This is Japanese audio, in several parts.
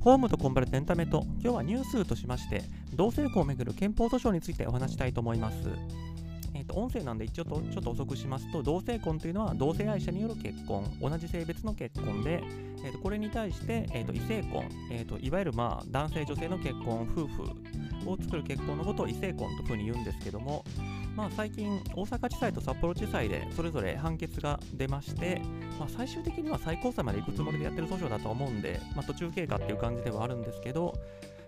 ホームとコンバルエンタメと今日はニュースとしまして同性婚をめぐる憲法訴訟についてお話したいと思います。えー、と音声なんで一応とちょっと補足しますと同性婚というのは同性愛者による結婚同じ性別の結婚で、えー、とこれに対して、えー、と異性婚、えー、といわゆるまあ男性女性の結婚夫婦を作る結婚のことを異性婚というふうに言うんですけどもまあ、最近、大阪地裁と札幌地裁でそれぞれ判決が出まして、まあ、最終的には最高裁まで行くつもりでやってる訴訟だと思うんで、まあ、途中経過っていう感じではあるんですけど、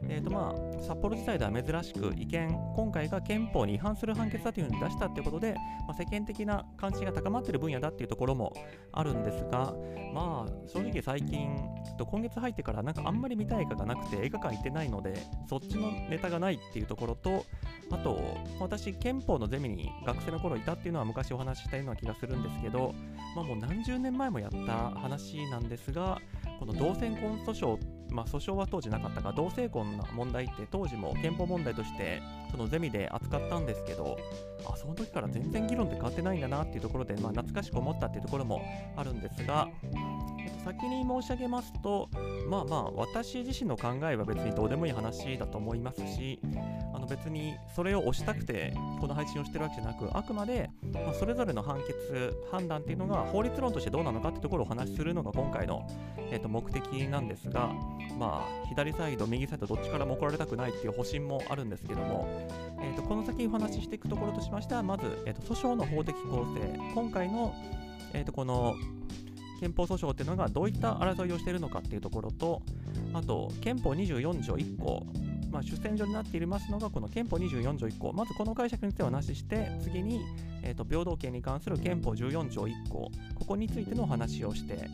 えーとまあ、札幌地裁では珍しく違憲、今回が憲法に違反する判決だというふうに出したということで、まあ、世間的な関心が高まっている分野だっていうところもあるんですが、まあ、正直最近と、今月入ってからなんかあんまり見たい映画がなくて映画館行ってないので、そっちのネタがないっていうところと、あと、私、憲法のゼミに学生の頃いたっていうのは昔お話ししたような気がするんですけど、まあ、もう何十年前もやった話なんですが、この同性婚訴訟、まあ、訴訟は当時なかったが、同性婚の問題って当時も憲法問題としてそのゼミで扱ったんですけど、あその時から全然議論って変わってないんだなっていうところで、まあ、懐かしく思ったっていうところもあるんですが、先に申し上げますと、まあまあ、私自身の考えは別にどうでもいい話だと思いますし、あの別にそれを押したくてこの配信をしてるわけじゃなく、あくまで、まあ、それぞれの判決、判断っていうのが法律論としてどうなのかっていうところをお話しするのが今回の、えー、と目的なんですが、まあ、左サイド、右サイド、どっちからも怒られたくないっていう保身もあるんですけども、えー、とこの先お話ししていくところとしましては、まず、えー、と訴訟の法的構成、今回の、えー、とこの憲法訴訟っていうのがどういった争いをしているのかっていうところと、あと、憲法24条1項、まあ、主戦場になっていますのが、この憲法24条1項、まずこの解釈についてはなしして、次に、えーと、平等権に関する憲法14条1項、ここについてのお話をして、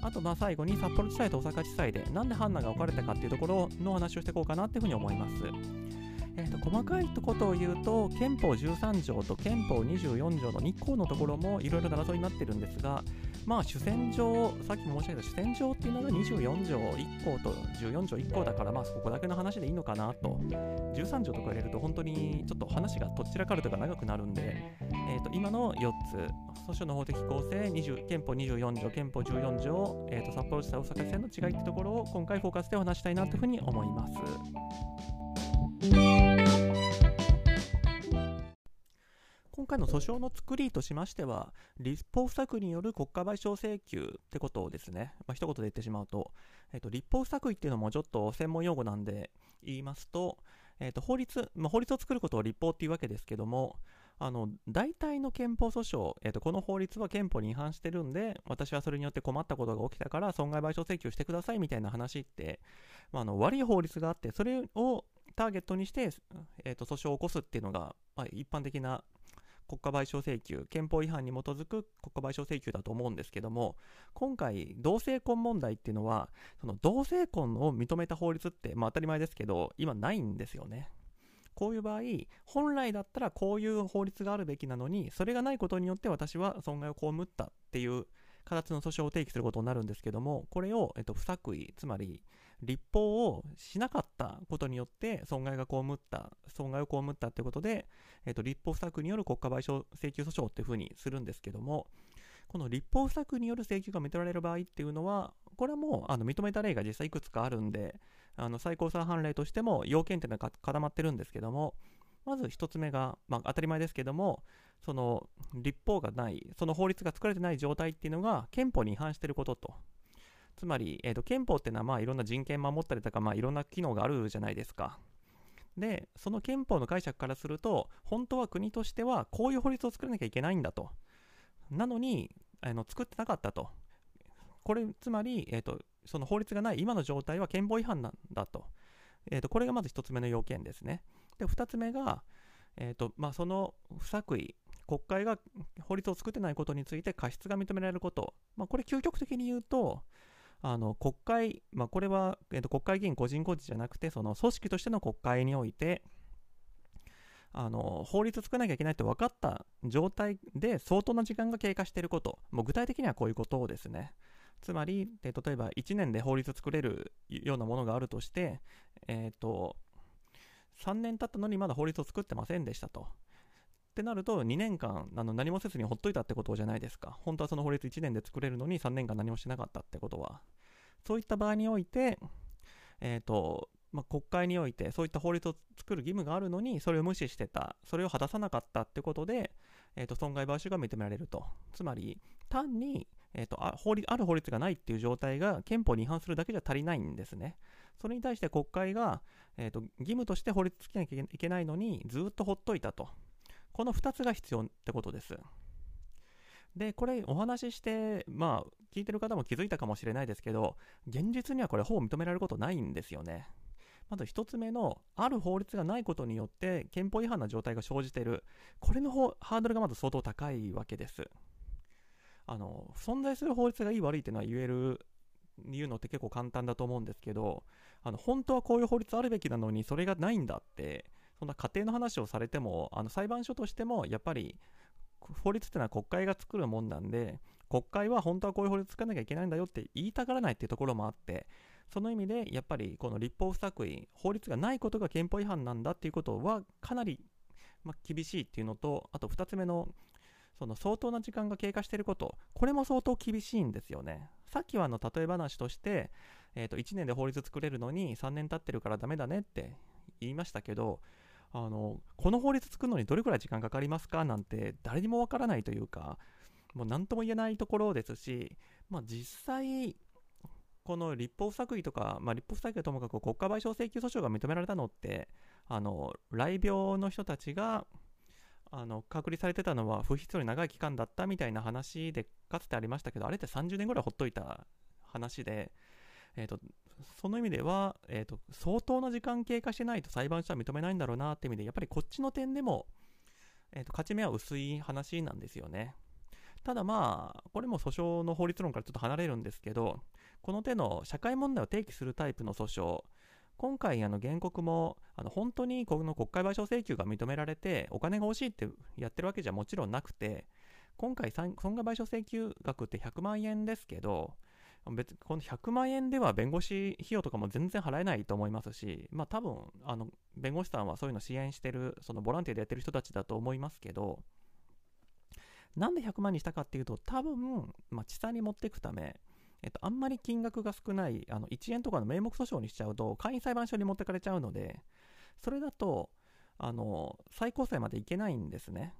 あとまあ最後に札幌地裁と大阪地裁でなんで判断が分かれたかっていうところのお話をしていこうかなっていうふうに思います。えーと、細かいことを言うと憲法13条と憲法24条の2項のところもいろいろな謎になってるんですがまあ主戦場さっきも申し上げた主戦場っていうのが24条1項と14条1項だからまあここだけの話でいいのかなと13条とか入れると本当にちょっと話がとっちらかるというか長くなるんで、えー、と今の4つ訴訟の法的構成20憲法24条憲法14条、えー、と札幌地裁大阪地裁の違いってところを今回フォーカスでお話したいなというふうに思います。今回の訴訟の作りとしましては、立法不作為による国家賠償請求ってことをですね、まあ、一言で言ってしまうと、えっと、立法不作為っていうのもちょっと専門用語なんで言いますと、えっと、法律、まあ、法律を作ることを立法っていうわけですけども、あの大体の憲法訴訟、えーと、この法律は憲法に違反してるんで、私はそれによって困ったことが起きたから損害賠償請求してくださいみたいな話って、まあ、あの悪い法律があって、それをターゲットにして、えーと、訴訟を起こすっていうのが、まあ、一般的な国家賠償請求、憲法違反に基づく国家賠償請求だと思うんですけども、今回、同性婚問題っていうのは、その同性婚を認めた法律って、まあ、当たり前ですけど、今ないんですよね。こういう場合、本来だったらこういう法律があるべきなのに、それがないことによって私は損害を被ったっていう形の訴訟を提起することになるんですけども、これを、えっと、不作為、つまり、立法をしなかったことによって損害が被った、損害を被ったということで、えっと、立法不作による国家賠償請求訴訟っていうふうにするんですけども、この立法不作による請求が認められる場合っていうのは、これはもうあの認めた例が実際いくつかあるんで、あの最高裁判例としても要件っていうのが固まってるんですけども、まず1つ目が、まあ、当たり前ですけども、その立法がない、その法律が作られてない状態っていうのが憲法に違反していることと。つまり、えーと、憲法っていうのはまあいろんな人権守ったりとか、まあ、いろんな機能があるじゃないですか。で、その憲法の解釈からすると、本当は国としてはこういう法律を作らなきゃいけないんだと。なのに、あの作ってなかったと。これ、つまり、えーと、その法律がない今の状態は憲法違反なんだと。えーと、これがまず1つ目の要件ですね。で、2つ目が、えーとまあ、その不作為、国会が法律を作ってないことについて過失が認められること、まあ、これ究極的に言うと、あの国会、まあ、これは、えーと、国会議員個人個人じゃなくて、その組織としての国会において、あの法律作らなきゃいけないって分かった状態で相当な時間が経過していること、もう具体的にはこういうことをですね、つまり、例えば1年で法律作れるようなものがあるとして、えっ、と、3年経ったのにまだ法律を作ってませんでしたと。ってなると、2年間あの何もせずにほっといたってことじゃないですか。本当はその法律1年で作れるのに3年間何もしなかったってことは。そういった場合において、えーとまあ、国会においてそういった法律を作る義務があるのにそれを無視してたそれを果たさなかったってことで、えー、と損害賠償が認められるとつまり単に、えーと、あ法律ある法律がないっていう状態が憲法に違反するだけじゃ足りないんですねそれに対して国会が、えーと、義務として法律つけなきゃいけないのにずっとほっといたとこの2つが必要ってことですで、これお話しして、まあ、聞いてる方も気づいたかもしれないですけど、現実にはこれ、ほぼ認められることないんですよね。まず1つ目の、ある法律がないことによって憲法違反な状態が生じている。これのハードルがまず相当高いわけです。あの、存在する法律がいい悪いっていうのは言える、言うのって結構簡単だと思うんですけど、あの、本当はこういう法律あるべきなのにそれがないんだって、そんな家庭の話をされても、あの裁判所としてもやっぱり法律ってのは国会が作るもんなんで、国会は本当はこういう法律作らなきゃいけないんだよって言いたがらないっていうところもあって、その意味でやっぱりこの立法不作為、法律がないことが憲法違反なんだっていうことはかなり、ま厳しいっていうのと、あと2つ目のその相当な時間が経過していること、これも相当厳しいんですよね。さっきはあの例え話として、えー、と1年で法律作れるのに3年経ってるからダメだねって言いましたけど、あのこの法律作るのにどれくらい時間かかりますかなんて誰にもわからないというかもう何とも言えないところですし、まあ、実際この立法不作為とか、まあ、立法不作為はともかく国家賠償請求訴訟が認められたのってあの来病の人たちがあの隔離されてたのは不必要に長い期間だったみたいな話でかつてありましたけどあれって30年ぐらいほっといた話で、えーとその意味では、えーと、相当な時間経過してないと裁判所は認めないんだろうなって意味で、やっぱりこっちの点でも、えーと、勝ち目は薄い話なんですよね。ただまあ、これも訴訟の法律論からちょっと離れるんですけど、この手の社会問題を提起するタイプの訴訟、今回、あの原告もあの本当にこの国会賠償請求が認められて、お金が欲しいってやってるわけじゃもちろんなくて、今回、損害賠償請求額って100万円ですけど、別この100万円では弁護士費用とかも全然払えないと思いますし、まあ多分、あの、弁護士さんはそういうの支援してる、そのボランティアでやってる人たちだと思いますけど、なんで100万にしたかっていうと、多分、まあ、地裁に持っていくため、えっと、あんまり金額が少ない、あの、1円とかの名目訴訟にしちゃうと、簡易裁判所に持ってかれちゃうので、それだと、あの、最高裁まで行けないんですね。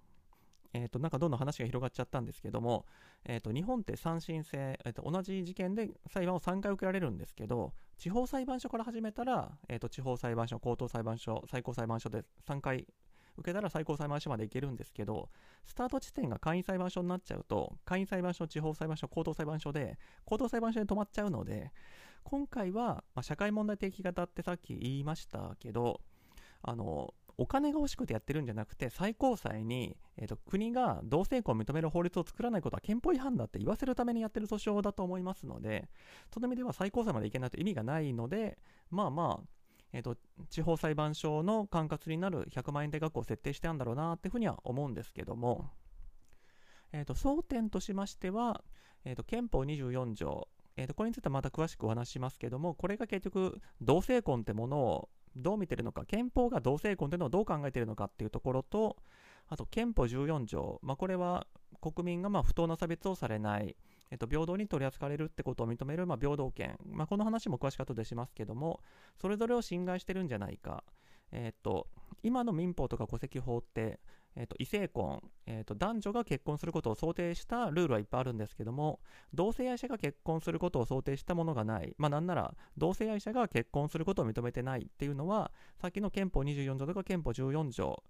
えー、となんかどんどん話が広がっちゃったんですけども、えー、と日本って三審制、えー、と同じ事件で裁判を3回受けられるんですけど、地方裁判所から始めたら、えー、と地方裁判所、高等裁判所、最高裁判所で3回受けたら最高裁判所まで行けるんですけど、スタート地点が簡易裁判所になっちゃうと、簡易裁判所、地方裁判所、高等裁判所で、高等裁判所で止まっちゃうので、今回は、まあ、社会問題提起型ってさっき言いましたけど、あのお金が欲しくてやってるんじゃなくて、最高裁に、えーと、国が同性婚を認める法律を作らないことは憲法違反だって言わせるためにやってる訴訟だと思いますので、その意味では最高裁までいけないと意味がないので、まあまあ、えーと、地方裁判所の管轄になる100万円で額を設定してあるんだろうなっていうふうには思うんですけども、えーと、争点としましては、えーと、憲法24条、えー、とこれについてはまた詳しくお話しますけども、これが結局、同性婚ってものをどう見てるのか、憲法が同性婚というのをどう考えてるのかっていうところと、あと憲法14条、まあ、これは国民がま不当な差別をされない、えっと、平等に取り扱われるってことを認めるま平等権、まあ、この話も詳しく後でしますけども、それぞれを侵害してるんじゃないか、えっと、今の民法とか戸籍法って、えーと、異性婚、えーと、男女が結婚することを想定したルールはいっぱいあるんですけども、同性愛者が結婚することを想定したものがない、まあ、なんなら同性愛者が結婚することを認めてないっていうのは、さっきの憲法24条とか憲法14条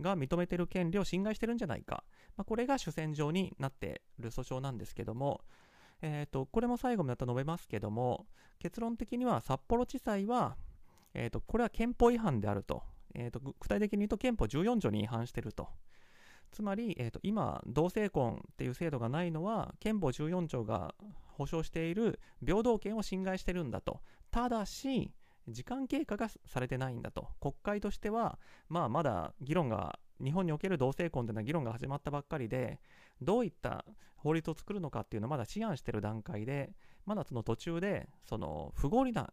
が認めている権利を侵害してるんじゃないか、まあ、これが主戦場になっている訴訟なんですけども、えーと、これも最後また述べますけども、結論的には札幌地裁は、えーとこれは憲法違反であると。えーと、具体的に言うと憲法14条に違反していると。つまり、えーと、今、同性婚っていう制度がないのは、憲法14条が保障している平等権を侵害してるんだと。ただし、時間経過がされてないんだと。国会としては、まあ、まだ議論が、日本における同性婚というのは議論が始まったばっかりで、どういった法律を作るのかっていうのはまだ思案している段階で、まだその途中で、その不合理な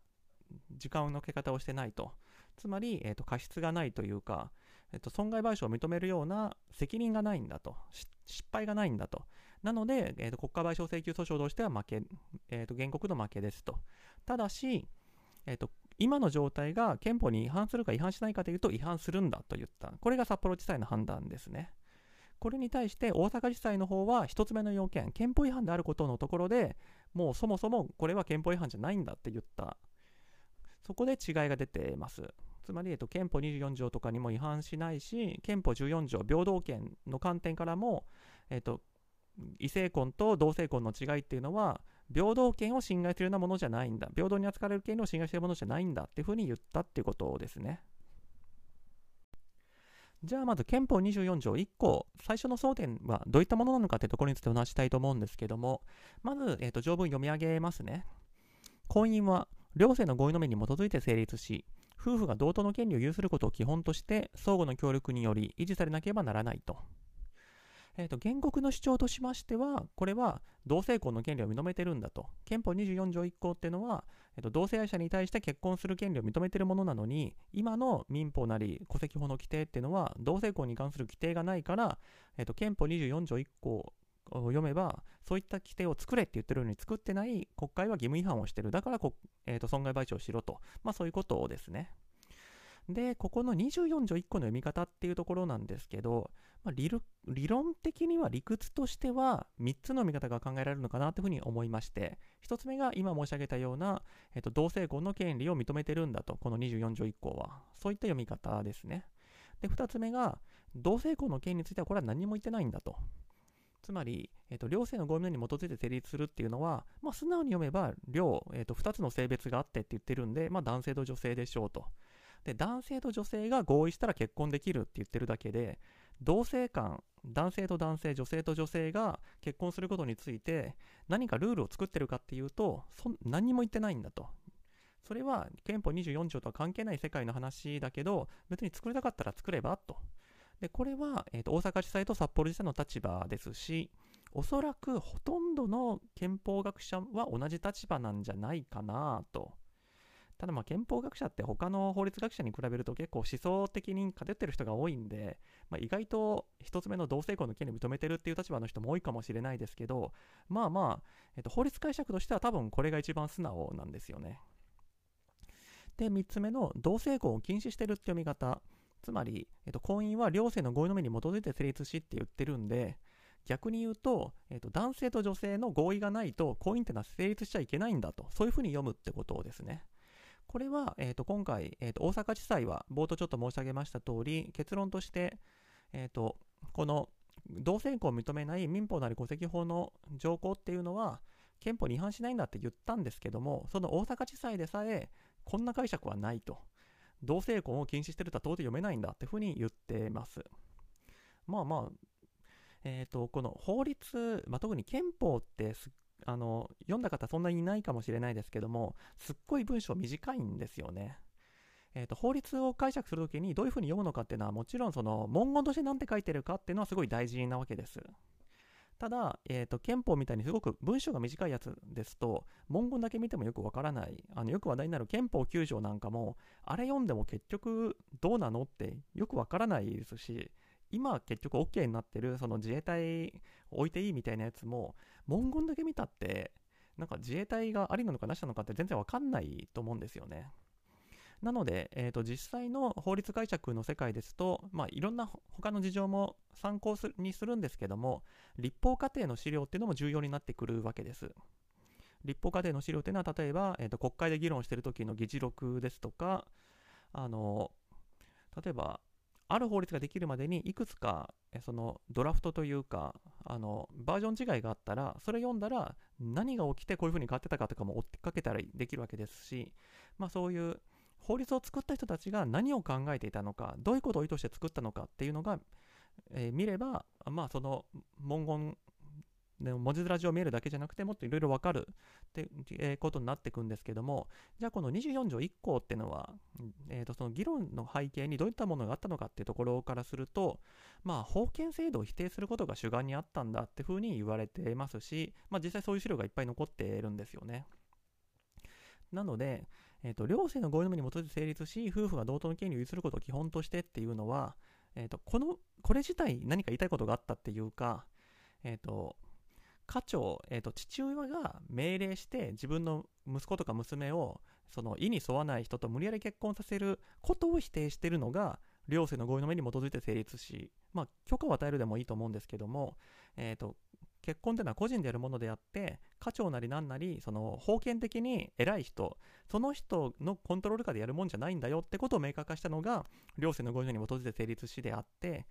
時間のけ方をしてないと。つまり、えーと、過失がないというか、えーと、損害賠償を認めるような責任がないんだと、失敗がないんだと。なので、えーと、国家賠償請求訴訟としては負け、えー、と原告の負けですと。ただし、えー、と今の状態が憲法に違反するか違反しないかというと違反するんだと言った。これが札幌地裁の判断ですね。これに対して大阪地裁の方は1つ目の要件、憲法違反であることのところでもうそもそもこれは憲法違反じゃないんだって言った。そこで違いが出ています。つまり、えっと、憲法24条とかにも違反しないし、憲法14条、平等権の観点からも、えっと、異性婚と同性婚の違いっていうのは、平等権を侵害するようなものじゃないんだ。平等に扱われる権利を侵害しているものじゃないんだっていうふうに言ったっていうことですね。じゃあまず憲法24条1項、最初の争点はどういったものなのかというところについてお話したいと思うんですけども、まず、えーと、条文読み上げますね。婚姻は両性の合意のみに基づいて成立し、夫婦が同等の権利を有することを基本として相互の協力により維持されなければならないと。えーと、原告の主張としましては、これは同性婚の権利を認めてるんだと。憲法24条1項っていうのは、えーと、同性愛者に対して結婚する権利を認めてるものなのに、今の民法なり戸籍法の規定っていうのは、同性婚に関する規定がないから、えーと、憲法24条1項を読めば、そういった規定を作れって言ってるのに作ってない国会は義務違反をしてる。だから、えー、と損害賠償をしろと。まあそういうことですね。で、ここの24条1個の読み方っていうところなんですけど、まあ、理理論的には理屈としては3つの見方が考えられるのかなというふうに思いまして、1つ目が今申し上げたような、えっと、同性婚の権利を認めてるんだと、この24条1項は。そういった読み方ですね。で、2つ目が、同性婚の権利についてはこれは何も言ってないんだと。つまり、えーと、両性の合意に基づいて成立するっていうのは、まあ、素直に読めば両、えー、2つの性別があってって言ってるんで、まあ、男性と女性でしょうと。で、男性と女性が合意したら結婚できるって言ってるだけで、同性間、男性と男性、女性と女性が結婚することについて何かルールを作ってるかっていうと、そ何も言ってないんだと。それは憲法24条とは関係ない世界の話だけど、別に作りたかったら作ればと。で、これは、えーと大阪地裁と札幌地裁の立場ですし、おそらくほとんどの憲法学者は同じ立場なんじゃないかなとただまあ憲法学者って他の法律学者に比べると結構思想的に偏ってる人が多いんで、まあ、意外と一つ目の同性婚の権利認めてるっていう立場の人も多いかもしれないですけど、まあまあ、えっと、法律解釈としては多分これが一番素直なんですよね。で、3つ目の同性婚を禁止してるって読み方。つまり、えっと、婚姻は両性の合意の目に基づいて成立しって言ってるんで、逆に言うと、えっと、男性と女性の合意がないと婚姻ってのは成立しちゃいけないんだと、そういうふうに読むってことですね。これは、えー、と今回、えー、と大阪地裁は冒頭ちょっと申し上げました通り、結論として、えー、とこの同性婚を認めない民法なり戸籍法の条項っていうのは、憲法に違反しないんだって言ったんですけども、その大阪地裁でさえ、こんな解釈はないと。同性婚を禁止してるとは到底読めないんだっていうふうに言ってます。まあまあ、えっ、ー、と、この法律、まあ、特に憲法ってすっあの、読んだ方そんなにいないかもしれないですけども、すっごい文章短いんですよね。えーと、法律を解釈するときにどういうふうに読むのかっていうのはもちろんその文言として何て書いてるかっていうのはすごい大事なわけです。ただ、えーと、憲法みたいにすごく文章が短いやつですと文言だけ見てもよくわからないあのよく話題になる憲法9条なんかもあれ読んでも結局どうなのってよくわからないですし今結局 OK になってるその自衛隊置いていいみたいなやつも文言だけ見たってなんか自衛隊がありなのかなしなのかって全然わかんないと思うんですよね。なので、えー、と実際の法律解釈の世界ですと、まあ、いろんな他の事情も参考にするんですけども、立法過程の資料っていうのも重要になってくるわけです。立法過程の資料っていうのは、例えば、えー、と国会で議論している時の議事録ですとか、あの例えば、ある法律ができるまでにいくつかそのドラフトというかあのバージョン違いがあったらそれ読んだら何が起きてこういうふうに変わってたかとかも追っかけたりできるわけですし、まあ、そういう法律を作った人たちが何を考えていたのかどういうことを意図して作ったのかっていうのが、えー、見れば、まあ、その文言でも文字面上見えるだけじゃなくてもっといろいろ分かるってえことになっていくんですけどもじゃあこの24条1項っていうのは、えー、とその議論の背景にどういったものがあったのかっていうところからするとまあ法権制度を否定することが主眼にあったんだっていうふうに言われていますし、まあ、実際そういう資料がいっぱい残っているんですよね。なので、えー、と両性の合意のみに基づいて成立し夫婦が同等の権利を有することを基本としてっていうのは、えー、とこのこれ自体何か言いたいことがあったっていうか、え、ー、と家長、えーと、父親が命令して自分の息子とか娘をその意に沿わない人と無理やり結婚させることを否定しているのが両性の合意の目に基づいて成立し、まあ、許可を与えるでもいいと思うんですけども、えーと、結婚というのは個人でやるものであって、家長なり何なり、その封建的に偉い人、その人のコントロール下でやるもんじゃないんだよってことを明確化したのが、両性の合意のに基づいて成立しであって、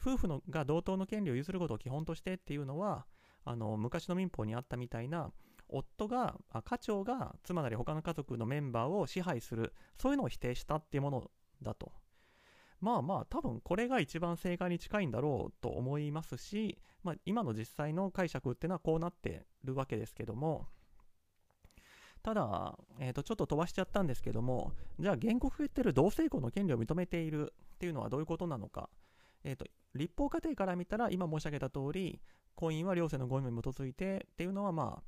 夫婦のが同等の権利を譲ることを基本としてっていうのは、あの昔の民法にあったみたいな、夫が、家長が妻なり他の家族のメンバーを支配する、そういうのを否定したっていうものだと。まあまあ、多分これが一番正解に近いんだろうと思いますし、まあ、今の実際の解釈っていうのはこうなってるわけですけども、ただ、えー、とちょっと飛ばしちゃったんですけども、じゃあ原告が言ってる同性婚の権利を認めているっていうのはどういうことなのか。えーと、立法過程から見たら、今申し上げた通り、婚姻は両性の合意に基づいてっていうのは、まあ、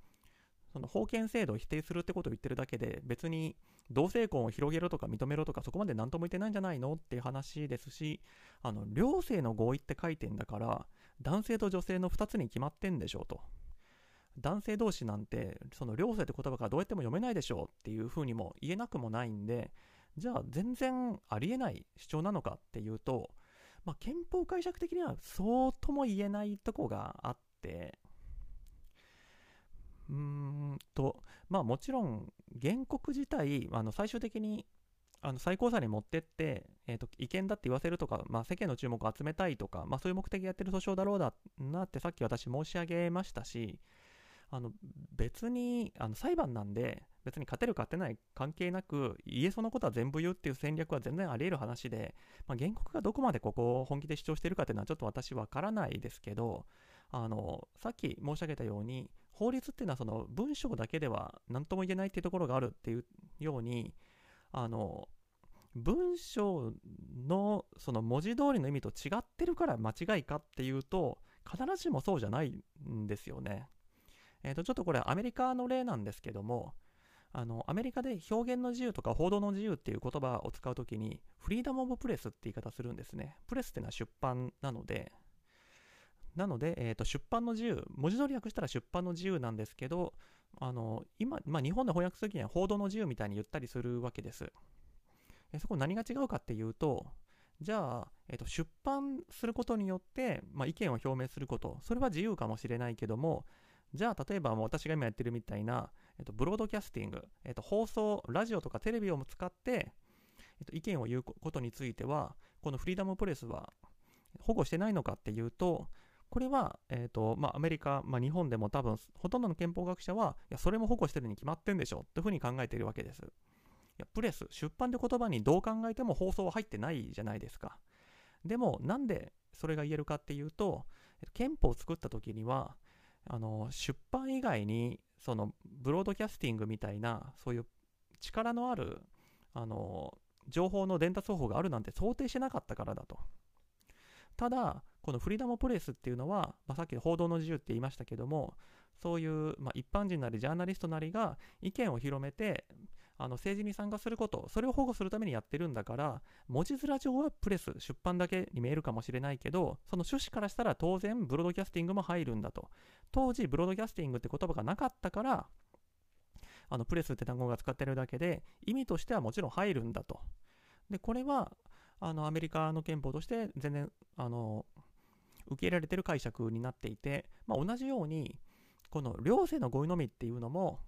その封建制度を否定するってことを言ってるだけで、別に同性婚を広げろとか認めろとかそこまで何とも言ってないんじゃないのっていう話ですし、あの、両性の合意って書いてんだから、男性と女性の2つに決まってんでしょうと。男性同士なんて、その両性って言葉がどうやっても読めないでしょうっていうふうにも言えなくもないんで、じゃあ全然ありえない主張なのかっていうと、まあ、憲法解釈的にはそうとも言えないとこがあって、うーんと、まあもちろん原告自体、あの最終的にあの最高裁に持ってって、えーと、違憲だって言わせるとか、まあ、世間の注目を集めたいとか、まあ、そういう目的でやってる訴訟だろうだなってさっき私申し上げましたし、あの別にあの裁判なんで、別に勝てる勝てない関係なく、言えそうなことは全部言うっていう戦略は全然あり得る話で、まあ、原告がどこまでここを本気で主張してるかっていうのはちょっと私わからないですけど、あのさっき申し上げたように、法律っていうのはその文章だけでは何とも言えないっていうところがあるっていうように、あの、文章のその文字通りの意味と違ってるから間違いかっていうと、必ずしもそうじゃないんですよね。えっ、ー、と、ちょっとこれアメリカの例なんですけども、あの、アメリカで表現の自由とか報道の自由っていう言葉を使うときに、フリーダムオブプレスって言い方するんですね。プレスっていうのは出版なので、なので、えー、と出版の自由、文字通り訳したら出版の自由なんですけど、あの今、まあ、日本で翻訳するときには報道の自由みたいに言ったりするわけです。えそこ何が違うかっていうと、じゃあ、えー、と出版することによって、まあ、意見を表明すること、それは自由かもしれないけども、じゃあ、例えば私が今やってるみたいな、えー、とブロードキャスティング、えー、と放送、ラジオとかテレビを使って、えー、と意見を言うことについては、このフリーダムプレスは保護してないのかっていうと、これは、えーとまあ、アメリカ、まあ、日本でも多分ほとんどの憲法学者はいやそれも保護してるに決まってんでしょというふうに考えているわけです。いやプレス、出版って言葉にどう考えても放送は入ってないじゃないですか。でもなんでそれが言えるかっていうと、憲法を作った時にはあの出版以外にそのブロードキャスティングみたいなそういう力のあるあの情報の伝達方法があるなんて想定してなかったからだと。ただ、このフリーダムプレスっていうのは、まあ、さっき報道の自由って言いましたけども、そういう、まあ、一般人なりジャーナリストなりが意見を広めて、あの政治に参加すること、それを保護するためにやってるんだから、文字面上はプレス、出版だけに見えるかもしれないけど、その趣旨からしたら当然ブロードキャスティングも入るんだと。当時、ブロードキャスティングって言葉がなかったから、あのプレスって単語が使ってるだけで、意味としてはもちろん入るんだと。で、これは、あのアメリカの憲法として全然あの受け入れられてる解釈になっていて、まあ、同じように、この両性の合意のみっていうのも、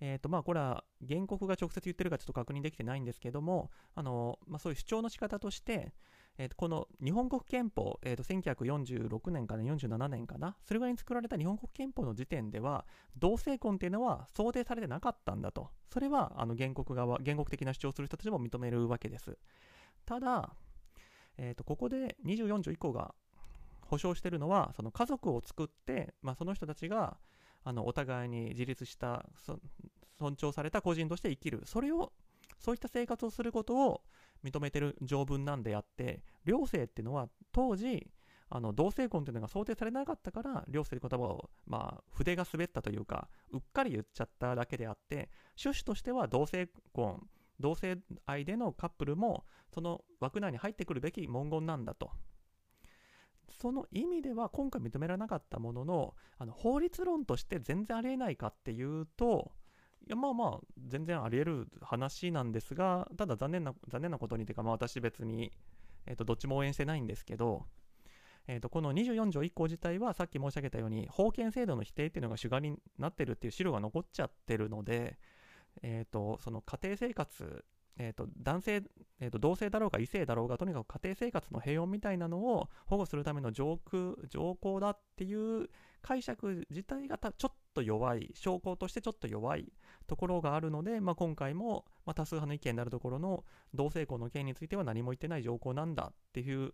えーとまあ、これは原告が直接言ってるかちょっと確認できてないんですけども、あのまあ、そういう主張の仕方として、えー、とこの日本国憲法、えー、と1946年から47年かな、それぐらいに作られた日本国憲法の時点では、同性婚っていうのは想定されてなかったんだと、それはあの原告側、原告的な主張する人たちも認めるわけです。ただ、えー、とここで24条以降が保障しているのは、その家族を作って、まあ、その人たちがあのお互いに自立した尊重された個人として生きる、それを、そういった生活をすることを認めてる条文なんであって、両性っていうのは当時、あの同性婚っていうのが想定されなかったから、両性という言葉を、まあ、筆が滑ったというか、うっかり言っちゃっただけであって、趣旨としては同性婚、同性愛でのカップルも、その枠内に入ってくるべき文言なんだと。その意味では今回認められなかったものの、あの法律論として全然ありえないかっていうとい、やまあまあ全然あり得る話なんですがただ残念な残念なことにというか、まあ、私別に、えー、とどっちも応援してないんですけど、えー、とこの24条1項自体はさっき申し上げたように法権制度の否定っていうのが主眼になってるっていう資料が残っちゃってるので、えー、とその家庭生活えーと、男性、えーと、同性だろうが異性だろうがとにかく家庭生活の平穏みたいなのを保護するための条項条項だっていう解釈自体がたちょっと弱い証拠としてちょっと弱いところがあるので、まあ、今回も、まあ、多数派の意見になるところの同性婚の件については何も言ってない条項なんだっていう、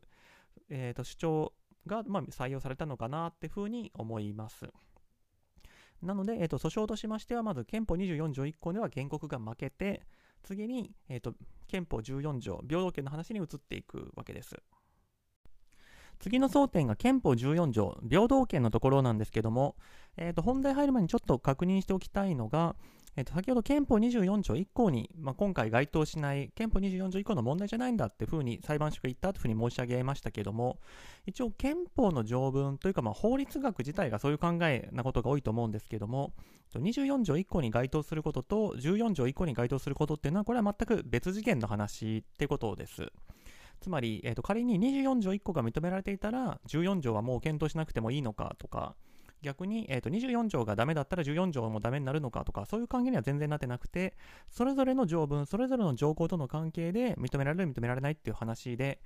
えーと、主張が、まあ、採用されたのかなっていうふうに思います。なので、えー、と訴訟としましてはまず憲法24条1項では原告が負けて次に、えーと、憲法14条、平等権の話に移っていくわけです。次の争点が憲法14条、平等権のところなんですけども、えー、と本題入る前にちょっと確認しておきたいのが、えー、と先ほど憲法24条1項に、まあ、今回該当しない憲法24条1項の問題じゃないんだっていうふうに裁判所が言ったというふうに申し上げましたけども一応憲法の条文というかまあ法律学自体がそういう考えなことが多いと思うんですけども24条1項に該当することと14条1項に該当することっていうのはこれは全く別次元の話ってことです。つまり、えー、と仮に24条1項が認められていたら14条はもう検討しなくてもいいのかとか逆に、えー、と24条がダメだったら14条もダメになるのかとか、そういう関係には全然なってなくて、それぞれの条文、それぞれの条項との関係で認められる、認められないっていう話で、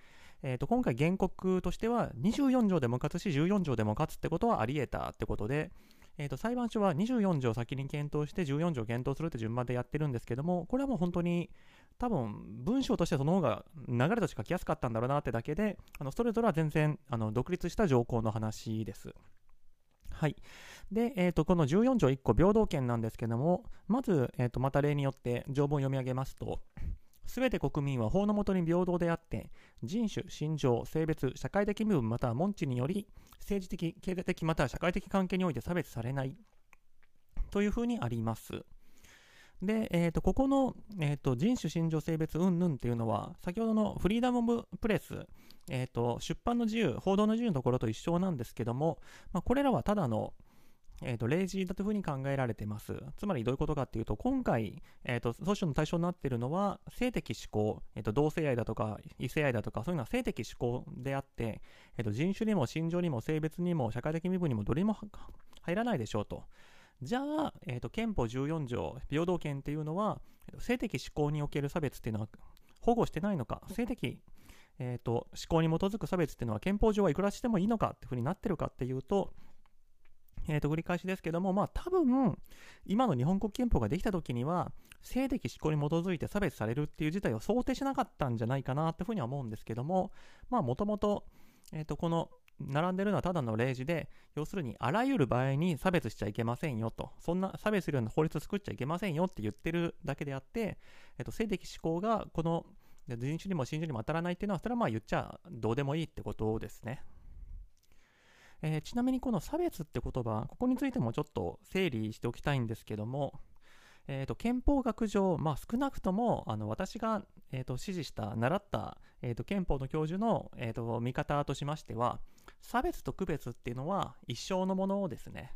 えー、と今回原告としては24条でも勝つし14条でも勝つってことはあり得たってことで、えー、と裁判所は24条先に検討して14条検討するって順番でやってるんですけどもこれはもう本当に多分文章としてその方が流れとして書きやすかったんだろうなってだけであのそれぞれは全然あの独立した条項の話です。はい。で、えーと、この14条1個平等権なんですけども、まず、えーと、また例によって条文を読み上げますと、すべて国民は法のもとに平等であって、人種、信条、性別、社会的身分または門地により、政治的、経済的または社会的関係において差別されないというふうにあります。で、えー、とここの、えー、と人種、信条、性別、うんぬんっていうのは、先ほどのフリーダム・オブ・プレス、えー、と出版の自由、報道の自由のところと一緒なんですけども、まあ、これらはただの、えー、と例示だというふうに考えられています。つまりどういうことかっていうと、今回、えー、と訴訟の対象になっているのは、性的指向、えー、と同性愛だとか異性愛だとか、そういうのは性的指向であって、えー、と人種にも信条にも性別にも社会的身分にもどれも入らないでしょうと。じゃあ、えーと、憲法14条、平等権っていうのは、性的指向における差別っていうのは保護してないのか、性的、えーと、思考に基づく差別っていうのは憲法上はいくらしてもいいのかっていうふうになってるかっていうと、えーと、繰り返しですけども、まあ多分、今の日本国憲法ができた時には、性的思考に基づいて差別されるっていう事態を想定しなかったんじゃないかなっていうふうには思うんですけども、まあもともと、えっ、と、この並んでるのはただの例示で、要するにあらゆる場合に差別しちゃいけませんよと、そんな差別するような法律を作っちゃいけませんよって言ってるだけであって、えっと、性的思考がこの人種にも信条にも当たらないっていうのは、それはまあ言っちゃどうでもいいってことですね。えー、ちなみにこの差別って言葉、ここについてもちょっと整理しておきたいんですけども、えーと、憲法学上、まあ、少なくともあの私が、えーと、指示した、習った、えーと、憲法の教授の、えー、と見方としましては、差別と区別っていうのは一生のものですね。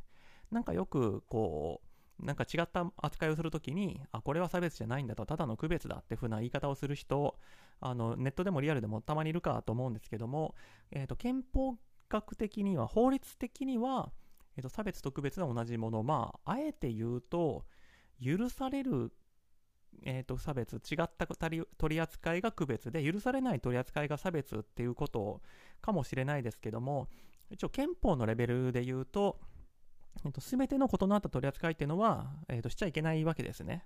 なんかよくこう、なんか違った扱いをするときに、あ、これは差別じゃないんだと、ただの区別だっていう風な言い方をする人、あのネットでもリアルでもたまにいるかと思うんですけども、えー、と憲法学的には、法律的には、えー、と差別と区別は同じもの、まあ、あえて言うと、許される、えーと、差別、違った取り扱いが区別で、許されない取り扱いが差別っていうことかもしれないですけども、一応憲法のレベルで言うと、えーと、全ての異なった取り扱いっていうのは、えーと、しちゃいけないわけですね。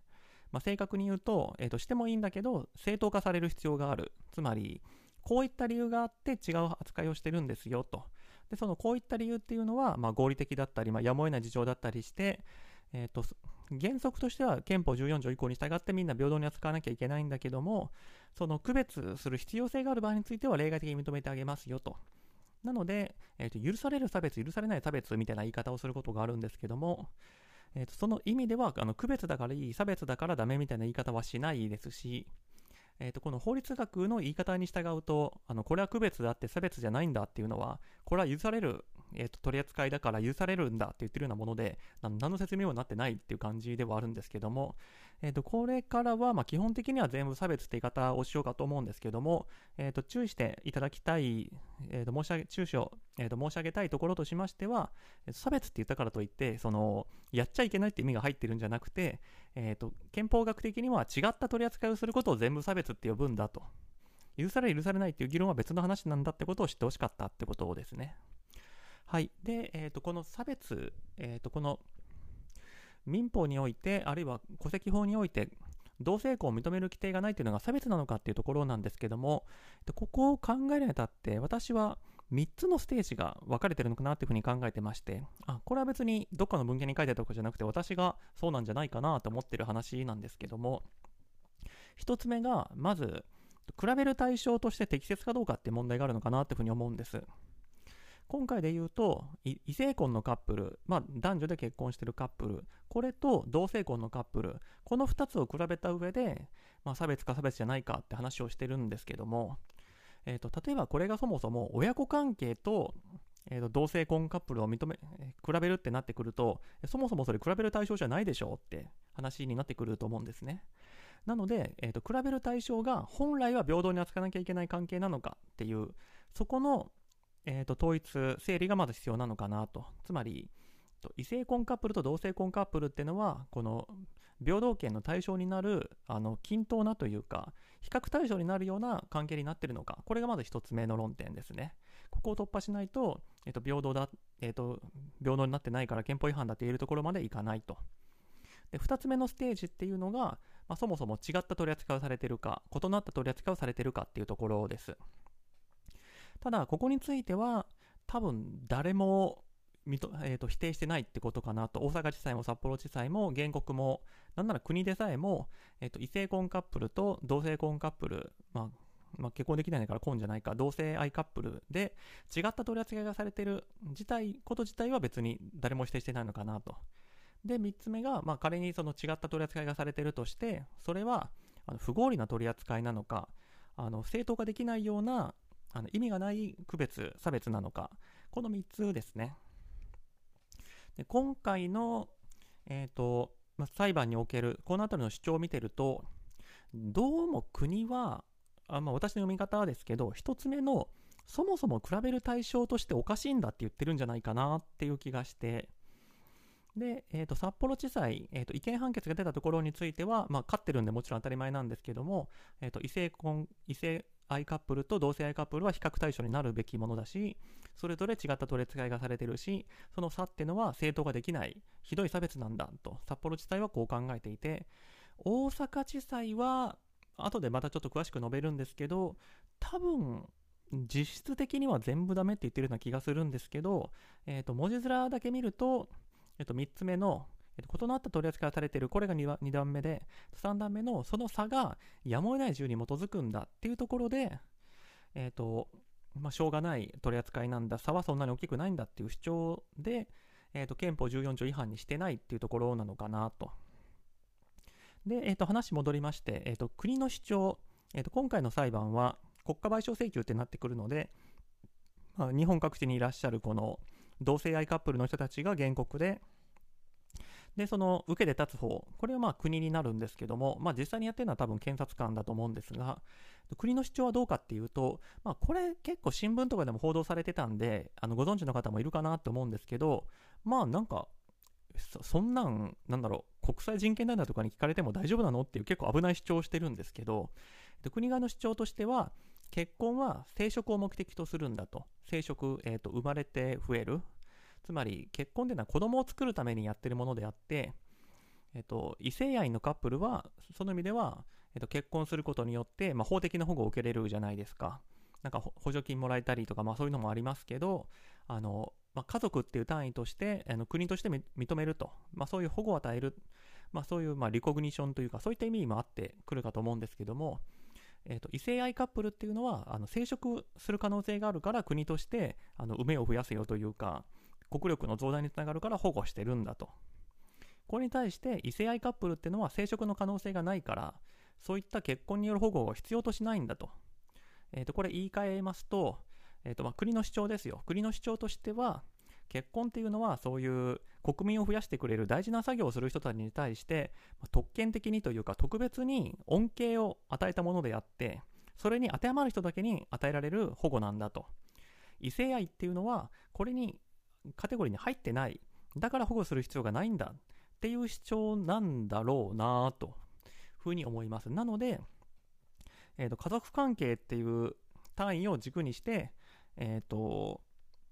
まあ、正確に言うと,、えー、と、してもいいんだけど、正当化される必要がある。つまり、こういった理由があって違う扱いをしてるんですよと。で、そのこういった理由っていうのは、まあ、合理的だったり、まあ、やむを得ない事情だったりして、えーと、原則としては憲法14条以降に従ってみんな平等に扱わなきゃいけないんだけども、その区別する必要性がある場合については例外的に認めてあげますよと。なので、えーと、許される差別、許されない差別みたいな言い方をすることがあるんですけども、えーと、その意味ではあの区別だからいい、差別だからダメみたいな言い方はしないですし、えーと、この法律学の言い方に従うと、あのこれは区別だって差別じゃないんだっていうのは、これは許される、えーと、取り扱いだから許されるんだって言ってるようなもので、何の説明もなってないっていう感じではあるんですけども、えーと、これからはま基本的には全部差別って言い方をしようかと思うんですけども、えーと、注意していただきたい、えー、と申し上げ注視を、えー、と申し上げたいところとしましては、差別って言ったからといってそのやっちゃいけないって意味が入ってるんじゃなくて、えー、と憲法学的には違った取り扱いをすることを全部差別って呼ぶんだと許され許されないっていう議論は別の話なんだってことを知ってほしかったってことですね。はい。で、えー、とこの差別、えー、とこの民法において、あるいは戸籍法において、同性婚を認める規定がないというのが差別なのかっていうところなんですけども、ここを考えるにあたって、私は3つのステージが分かれてるのかなっていうふうに考えてまして、あ、これは別にどっかの文献に書いてあるとかじゃなくて、私がそうなんじゃないかなと思ってる話なんですけども、1つ目が、まず、比べる対象として適切かどうかっていう問題があるのかなっていうふうに思うんです。今回で言うと、異性婚のカップル、まあ、男女で結婚しているカップル、これと同性婚のカップル、この2つを比べた上で、まあ、差別か差別じゃないかって話をしてるんですけども、えーと、例えばこれがそもそも親子関係と,、えーと同性婚カップルを認め比べるってなってくると、そもそもそれ比べる対象じゃないでしょうって話になってくると思うんですね。なので、えーと、比べる対象が本来は平等に扱わなきゃいけない関係なのかっていう、そこの、えーと、統一、整理がまず必要なのかなと。つまり、異性婚カップルと同性婚カップルっていうのは、この平等権の対象になる、あの均等なというか、比較対象になるような関係になってるのか、これがまず一つ目の論点ですね。ここを突破しないと、えっ、ー、と、平等だ、えっ、ー、と、平等になってないから憲法違反だって言えるところまでいかないと。で、二つ目のステージっていうのが、まあ、そもそも違った取り扱いをされてるか、異なった取り扱いをされてるかっていうところです。ただ、ここについては、多分誰もえーと、否定してないってことかなと、大阪地裁も札幌地裁も原告も、なんなら国でさえも、えーと、異性婚カップルと同性婚カップル、まあまあ、結婚できないから婚じゃないか、同性愛カップルで違った取り扱いがされてる自体、こと自体は別に誰も否定してないのかなと。で、3つ目が、まあ、仮にその違った取り扱いがされてるとして、それはあの不合理な取り扱いなのか、あの正当化できないようなあの意味がない区別、差別なのか、この3つですね。で今回の、えーとまあ、裁判におけるこの辺りの主張を見てると、どうも国は、あまあ、私の読み方はですけど、1つ目のそもそも比べる対象としておかしいんだって言ってるんじゃないかなっていう気がして、で、えーと、札幌地裁、えーと、違憲判決が出たところについては、まあ、勝ってるんでもちろん当たり前なんですけども、えーと、異性婚異性愛カップルと同性愛カップルは比較対象になるべきものだし、それぞれ違った取り扱いがされてるし、その差ってのは正当ができない、ひどい差別なんだと、札幌地裁はこう考えていて、大阪地裁は、後でまたちょっと詳しく述べるんですけど、多分、実質的には全部ダメって言ってるような気がするんですけど、えー、と文字面だけ見ると、えっと、3つ目の、異なった取り扱いされている、これが 2, 2段目で、3段目のその差がやむを得ない自由に基づくんだっていうところで、えっと、まあ、しょうがない取り扱いなんだ、差はそんなに大きくないんだっていう主張で、えっと、憲法14条違反にしてないっていうところなのかなと。で、えっと、話戻りまして、えっと、国の主張、えっと、今回の裁判は国家賠償請求ってなってくるので、まあ、日本各地にいらっしゃるこの、同性愛カップルの人たちが原告で、で、その受けて立つ方、これはまあ国になるんですけども、まあ実際にやってるのは多分検察官だと思うんですが、国の主張はどうかっていうと、まあこれ結構新聞とかでも報道されてたんで、あのご存知の方もいるかなって思うんですけど、まあなんか、そんなん、なんだろう、国際人権団体とかに聞かれても大丈夫なのっていう結構危ない主張をしてるんですけど、国側の主張としては、結婚は生殖を目的とするんだと。生殖、えーと、生まれて増える。つまり結婚というのは子供を作るためにやってるものであって、えーと、異性愛のカップルはその意味では、えーと、結婚することによって、まあ、法的な保護を受けれるじゃないですか。なんか補助金もらえたりとか、まあ、そういうのもありますけど、あのまあ、家族っていう単位としてあの国として認めると、まあ、そういう保護を与える、まあ、そういうまあリコグニションというかそういった意味もあってくるかと思うんですけども、えーと、異性愛カップルっていうのはあの生殖する可能性があるから国としてあの梅を増やせよというか国力の増大につながるから保護してるんだと。これに対して異性愛カップルっていうのは生殖の可能性がないからそういった結婚による保護を必要としないんだと,、えーと、これ言い換えますと,、えーとまあ、国の主張ですよ。国の主張としては結婚っていうのはそういう国民を増やしてくれる大事な作業をする人たちに対して特権的にというか特別に恩恵を与えたものであってそれに当てはまる人だけに与えられる保護なんだと。異性愛っていうのはこれにカテゴリーに入ってない。だから保護する必要がないんだっていう主張なんだろうなとふうに思います。なので、えーと、家族関係っていう単位を軸にしてえ、ー、と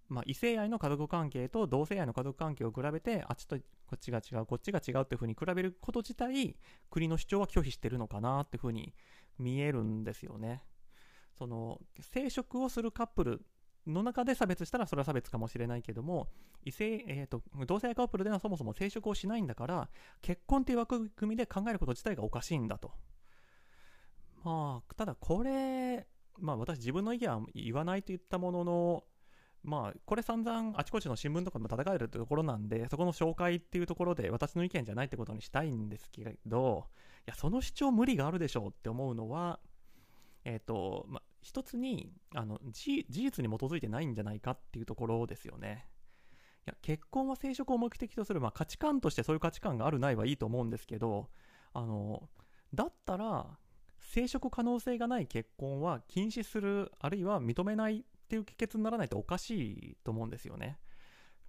まあ、異性愛の家族関係と同性愛の家族関係を比べてあっちとこっちが違うこっちが違うっていうふうに比べること自体国の主張は拒否してるのかなっていうふうに見えるんですよね。その生殖をするカップルの中で差別したらそれは差別かもしれないけども異性、えーと、同性愛カップルではそもそも生殖をしないんだから結婚っていう枠組みで考えること自体がおかしいんだと。まあただこれまあ私自分の意見は言わないと言ったもののまあ、これ散々あちこちの新聞とかでも叩かれるところなんで、そこの紹介っていうところで私の意見じゃないってことにしたいんですけど、いや、その主張無理があるでしょうって思うのは、えっ、ー、と、まあ、一つに、あの、事実に基づいてないんじゃないかっていうところですよね。いや、結婚は生殖を目的とする、まあ、価値観としてそういう価値観があるないはいいと思うんですけど、あの、だったら、生殖可能性がない結婚は禁止する、あるいは認めないっていう帰結にならないとおかしいと思うんですよね。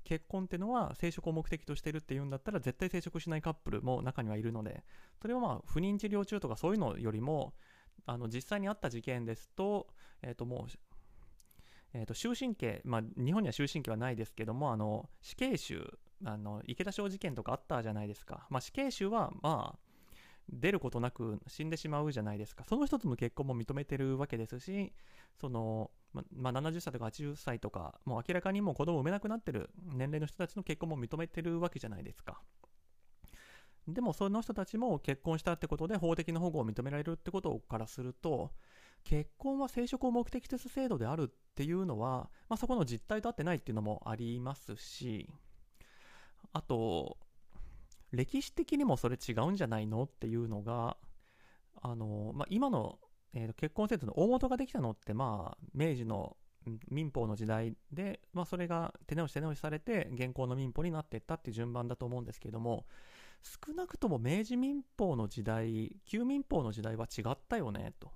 結婚ってのは生殖を目的としてるっていうんだったら絶対生殖しないカップルも中にはいるのでそれはまあ不妊治療中とかそういうのよりもあの実際にあった事件ですと,、えー、ともうえー、と終身刑、まあ、日本には終身刑はないですけどもあの死刑囚あの池田翔事件とかあったじゃないですか、まあ、死刑囚はまあ出ることなく死んでしまうじゃないですか。その一つの結婚も認めてるわけですし、その、ま、あ、70歳とか80歳とか、もう明らかにもう子供を産めなくなってる年齢の人たちの結婚も認めてるわけじゃないですか。でもその人たちも結婚したってことで法的な保護を認められるってことからすると、結婚は生殖を目的とする制度であるっていうのは、まあ、そこの実態と合ってないっていうのもありますし、あと、歴史的にもそれ違うんじゃないのっていうのが、あの、まあ、今の、えー、結婚制度の大元ができたのって、まあ、明治の民法の時代で、まあ、それが手直し手直しされて現行の民法になっていったっていう順番だと思うんですけれども少なくとも明治民法の時代旧民法の時代は違ったよねと。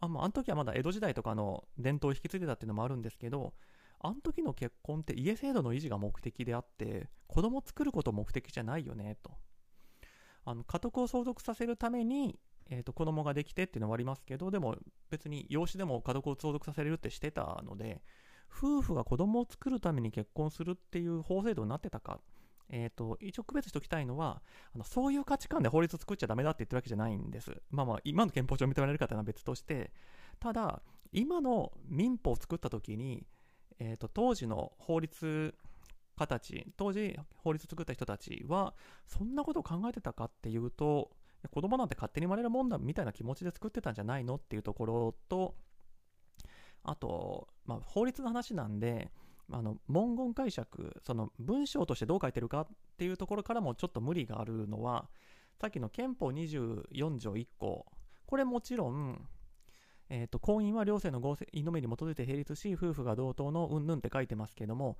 あ,、あ、の時はまだ江戸時代とかの伝統を引き継いでたっていうのもあるんですけどあの時の結婚って家制度の維持が目的であって子供作ること目的じゃないよねと。あの家督を相続させるために、えーと、子供ができてっていうのもありますけどでも別に養子でも家督を相続させれるってしてたので夫婦が子供を作るために結婚するっていう法制度になってたかえーと、一応区別しておきたいのはあのそういう価値観で法律を作っちゃダメだって言ってるわけじゃないんです。まあまあ今の憲法上認められるかというのは別として。ただ今の民法を作った時にえーと、当時の法律家たち当時法律を作った人たちはそんなことを考えてたかっていうと子供なんて勝手に生まれるもんだみたいな気持ちで作ってたんじゃないのっていうところとあと、まあ、法律の話なんであの文言解釈その文章としてどう書いてるかっていうところからもちょっと無理があるのはさっきの憲法24条1項これもちろんえーと、婚姻は両性の合意のみに基づいて成立し、夫婦が同等のうんぬんって書いてますけども、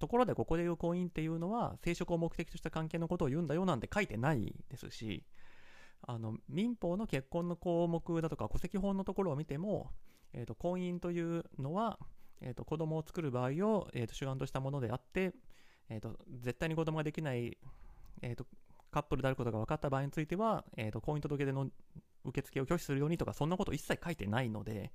ところでここで言う婚姻っていうのは、生殖を目的とした関係のことを言うんだよなんて書いてないですし、あの民法の結婚の項目だとか戸籍法のところを見ても、えーと、婚姻というのは、えーと、子供を作る場合を、えー、と主眼としたものであって、えー、と絶対に子供ができない、えー、とカップルであることが分かった場合については、えー、と婚姻届での受付を拒否するようにとか、そんなこと一切書いてないので、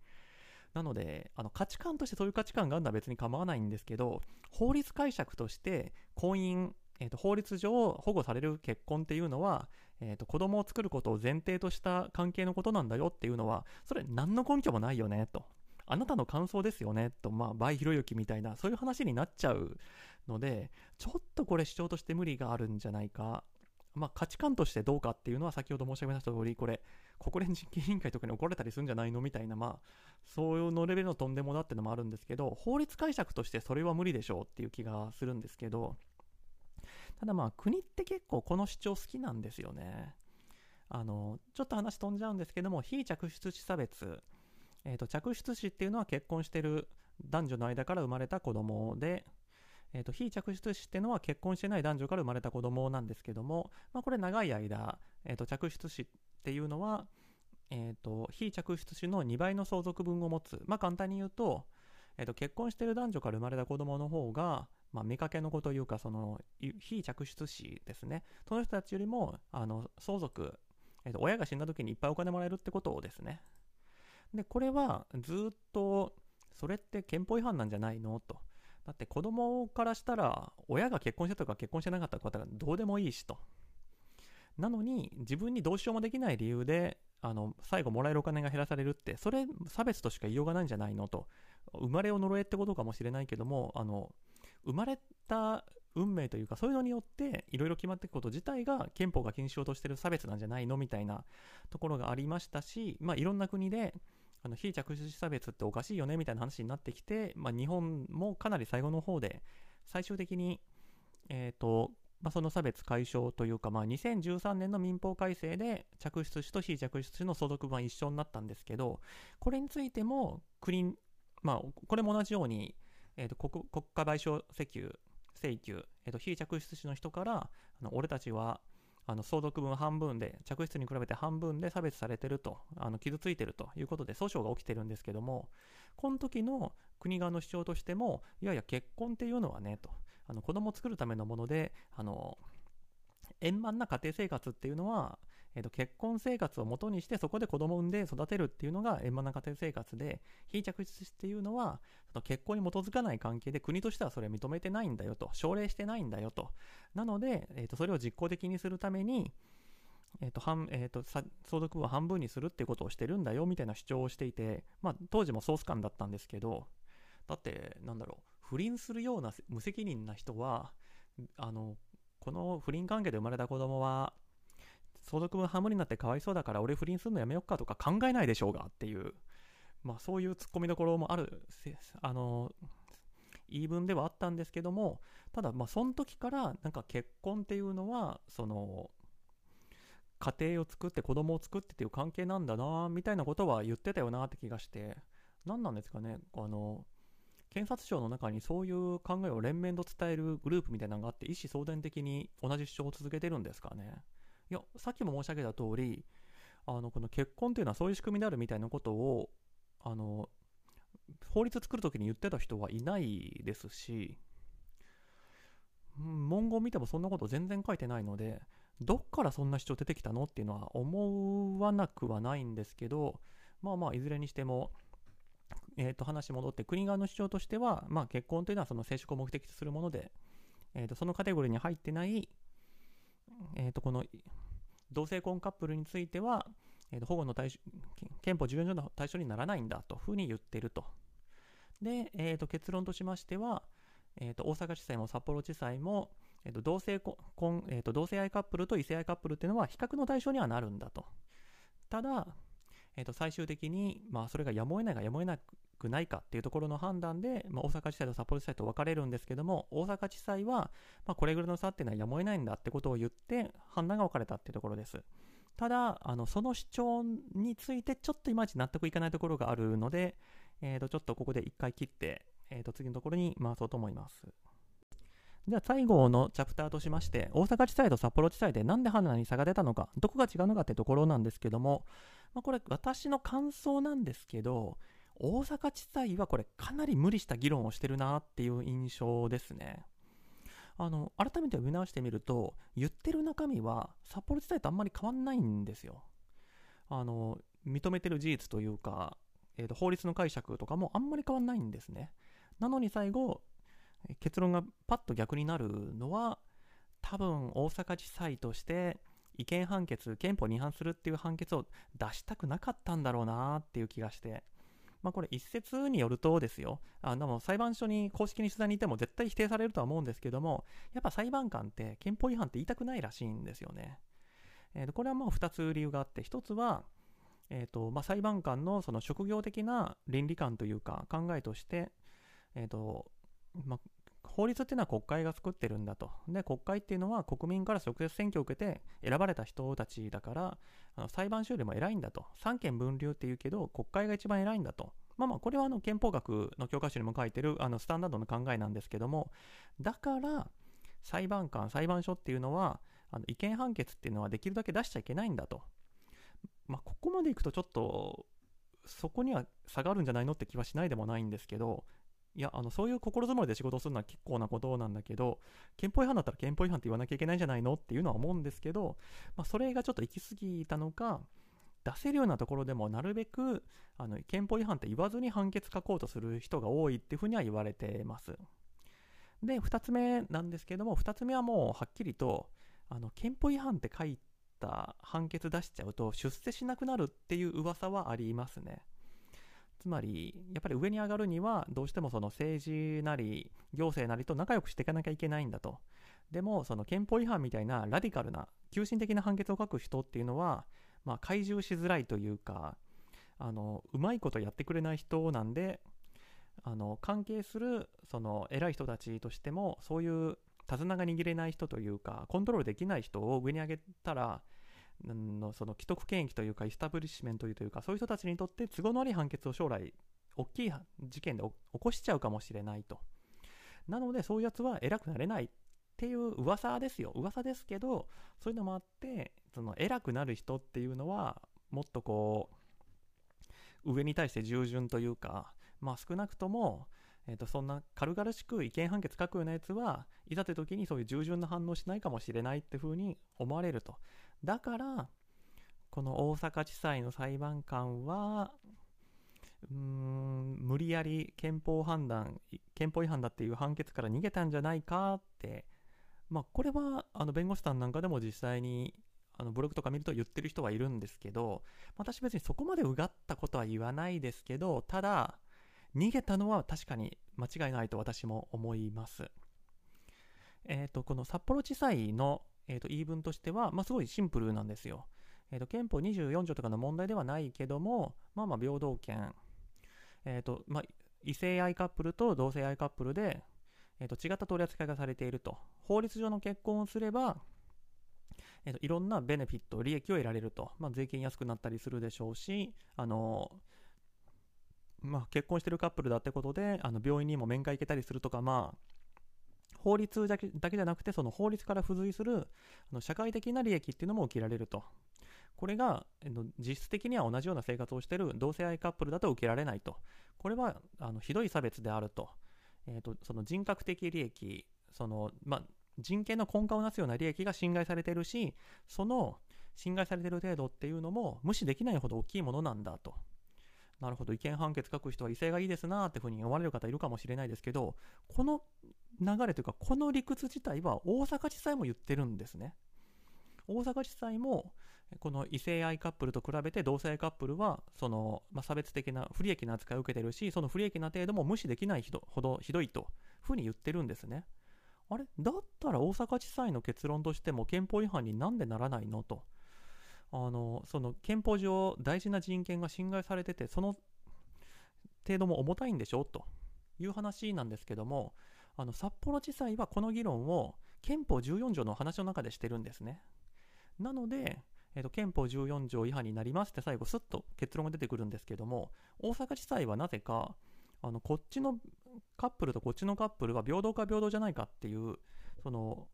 なので、あの価値観としてそういう価値観があるのは別に構わないんですけど、法律解釈として婚姻、えーと、法律上保護される結婚っていうのは、えーと、子供を作ることを前提とした関係のことなんだよっていうのは、それ何の根拠もないよねと。あなたの感想ですよねと、まあ、倍ひろゆきみたいな、そういう話になっちゃうので、ちょっとこれ主張として無理があるんじゃないか。まあ、価値観としてどうかっていうのは先ほど申し上げました通り、これ、国連人権委員会とかに怒られたりするんじゃないのみたいな、まあ、そういうのレベルのとんでもだってのもあるんですけど、法律解釈としてそれは無理でしょうっていう気がするんですけど、ただまあ、国って結構この主張好きなんですよね。あの、ちょっと話飛んじゃうんですけども、非着出子差別。え、ー、と、着出子っていうのは結婚してる男女の間から生まれた子供で、えーと、非着出子っていうのは結婚してない男女から生まれた子供なんですけども、まあ、これ長い間、えーと、着出子っていうのは、えーと、非着出子の2倍の相続分を持つ、まあ、簡単に言うと,、えー、と結婚してる男女から生まれた子供の方が、まあ、見かけの子というかその非着出子ですね。その人たちよりもあの相続、えー、と親が死んだ時にいっぱいお金もらえるってことをですね。でこれはずっとそれって憲法違反なんじゃないの？とだって子供からしたら親が結婚したとか結婚してなかったことがどうでもいいしと。なのに自分にどうしようもできない理由であの最後もらえるお金が減らされるってそれ差別としか言いようがないんじゃないの？と生まれを呪えってことかもしれないけどもあの生まれた運命というかそういうのによっていろいろ決まっていくこと自体が憲法が禁止しようとしてる差別なんじゃないの？みたいなところがありましたし、まあ、いろんな国であの非着手差別っておかしいよねみたいな話になってきて、まあ、日本もかなり最後の方で最終的に、えーとまあ、その差別解消というか、まあ、2013年の民法改正で着出子と非着出子の相続分は一緒になったんですけどこれについても国、まあ、これも同じように、えーと国国家賠償請求請求、えー、と非着出子の人からあの俺たちはあの相続分半分で着室に比べて半分で差別されてるとあの傷ついてるということで訴訟が起きてるんですけどもこの時の国側の主張としてもいやいや結婚っていうのはねとあの子供を作るためのものであの円満な家庭生活っていうのはえー、と結婚生活をもとにしてそこで子供を産んで育てるっていうのが円満な家庭生活で非着実っていうのはその結婚に基づかない関係で国としてはそれ認めてないんだよと奨励してないんだよと。なので、えー、とそれを実効的にするためにえーと半えーと、相続分を半分にするっていうことをしてるんだよみたいな主張をしていて、まあ、当時もソース感だったんですけどだってなんだろう不倫するような無責任な人はあのこの不倫関係で生まれた子供は相続分半分になってかわいそうだから俺不倫するのやめよっかとか考えないでしょうがっていう、まあそういうツッコミどころもある、あの、言い分ではあったんですけども、ただまあその時からなんか結婚っていうのは、その、家庭を作って子供を作ってっていう関係なんだなみたいなことは言ってたよなって気がして何なんですかねあの検察庁の中にそういう考えを連綿と伝えるグループみたいなのがあって意思相伝的に同じ主張を続けてるんですかね。いや、さっきも申し上げた通り、あの、この結婚っていうのはそういう仕組みであるみたいなことを、あの、法律作るときに言ってた人はいないですし、文言を見てもそんなこと全然書いてないので、どっからそんな主張出てきたのっていうのは思わなくはないんですけど、まあまあ、いずれにしても、えー、と話戻って国側の主張としては、まあ、結婚というのはその生殖を目的とするもので、えー、とそのカテゴリーに入ってない、えー、とこの同性婚カップルについては、えー、と保護の対象憲法14条の対象にならないんだというふうに言っていると。で、えー、と結論としましては、えー、と大阪地裁も札幌地裁も、えー、と同性婚、えー、と同性愛カップルと異性愛カップルっていうのは比較の対象にはなるんだと。ただ、えー、と最終的に、まあ、それがやむを得ないがやむを得なくないかっていうところの判断で、まあ、大阪地裁と札幌地裁と分かれるんですけども、大阪地裁は、まあ、これぐらいの差っていうのはやむを得ないんだってことを言って、判断が分かれたっていうところです。ただ、あのその主張についてちょっといまいち納得いかないところがあるので、えー、とちょっとここで一回切って、えー、と次のところに回そうと思います。じゃあ最後のチャプターとしまして、大阪地裁と札幌地裁でなんで判断に差が出たのか、どこが違うのかってところなんですけども、まあ、これ私の感想なんですけど、大阪地裁はこれかなり無理した議論をしてるなっていう印象ですね。あの、改めて読み直してみると、言ってる中身は札幌地裁とあんまり変わんないんですよ。あの、認めてる事実というか、えー、と法律の解釈とかもあんまり変わんないんですね。なのに最後、結論がパッと逆になるのは、多分大阪地裁として違憲判決、憲法に違反するっていう判決を出したくなかったんだろうなっていう気がして、まあ、これ一説によるとですよ、あの裁判所に公式に取材にいても絶対否定されるとは思うんですけども、やっぱ裁判官って憲法違反って言いたくないらしいんですよね。えー、これはもう2つ理由があって、1つは、えーとまあ、裁判官のその職業的な倫理観というか考えとして、えーとまあ、法律っていうのは国会が作ってるんだと。で、国会っていうのは国民から直接選挙を受けて選ばれた人たちだから、あの裁判所よりも偉いんだと。三権分離って言うけど、国会が一番偉いんだと。まあまあ、これはあの憲法学の教科書にも書いてるあのスタンダードの考えなんですけども、だから裁判官、裁判所っていうのは、あの違憲判決っていうのはできるだけ出しちゃいけないんだと。まあ、ここまでいくとちょっと、そこには差があるんじゃないのって気はしないでもないんですけど、いや、あの、そういう心づもりで仕事するのは結構なことなんだけど、憲法違反だったら憲法違反って言わなきゃいけないんじゃないのっていうのは思うんですけど、まあ、それがちょっと行き過ぎたのか、出せるようなところでもなるべくあの憲法違反って言わずに判決書こうとする人が多いっていうふうには言われてます。で、2つ目なんですけども、2つ目はもうはっきりとあの憲法違反って書いた判決出しちゃうと出世しなくなるっていう噂はありますね。つまり、やっぱり上に上がるには、どうしてもその政治なり、行政なりと仲良くしていかなきゃいけないんだと。でも、その憲法違反みたいなラディカルな、急進的な判決を書く人っていうのは、まあ、懐柔しづらいというか、あの、うまいことやってくれない人なんで、あの、関係する、その、偉い人たちとしても、そういう手綱が握れない人というか、コントロールできない人を上に上げたら、のその既得権益というか、イスタブリッシュメントというか、そういう人たちにとって都合の悪い判決を将来、大きい事件で起こしちゃうかもしれないと。なので、そういうやつは偉くなれないっていう噂ですよ。噂ですけど、そういうのもあって、その偉くなる人っていうのは、もっとこう、上に対して従順というか、まあ少なくとも、えー、とそんな軽々しく違憲判決書くようなやつはいざという時にそういう従順な反応しないかもしれないっていうふうに思われるとだからこの大阪地裁の裁判官はうーん無理やり憲法判断憲法違反だっていう判決から逃げたんじゃないかってまあこれはあの弁護士さんなんかでも実際にあのブログとか見ると言ってる人はいるんですけど私別にそこまでうがったことは言わないですけどただ逃げたのは確かに間違いないと私も思います。えっ、ー、と、この札幌地裁の、えーと、言い分としては、まあ、すごいシンプルなんですよ。えーと、憲法24条とかの問題ではないけども、まあまあ平等権、え、ー、と、まあ、異性愛カップルと同性愛カップルで、えーと、違った取り扱いがされていると。法律上の結婚をすれば、えーと、いろんなベネフィット、利益を得られると。まあ、税金安くなったりするでしょうし、あのまあ、結婚してるカップルだってことで、あの病院にも面会行けたりするとか、まあ、法律だけだけじゃなくて、その法律から付随するあの社会的な利益っていうのも受けられると。これが実質的には同じような生活をしている同性愛カップルだと受けられないと。これはあのひどい差別であると。えーと、その人格的利益、そのまあ、人権の根幹をなすような利益が侵害されているし、その侵害されている程度っていうのも無視できないほど大きいものなんだと。なるほど、違憲判決書く人は威勢がいいですなってふうに思われる方いるかもしれないですけど、この流れというか、この理屈自体は大阪地裁も言ってるんですね。大阪地裁も、この異性愛カップルと比べて同性愛カップルは、その、まあ、差別的な不利益な扱いを受けてるし、その不利益な程度も無視できないほどひどいというふうに言ってるんですね。あれ？だったら大阪地裁の結論としても憲法違反になんでならないの？と。あのその憲法上大事な人権が侵害されててその程度も重たいんでしょ？という話なんですけどもあの札幌地裁はこの議論を憲法14条の話の中でしてるんですね。なので、えーと、憲法14条違反になりますって最後スッと結論が出てくるんですけども大阪地裁はなぜかあのこっちのカップルとこっちのカップルは平等か平等じゃないかっていうその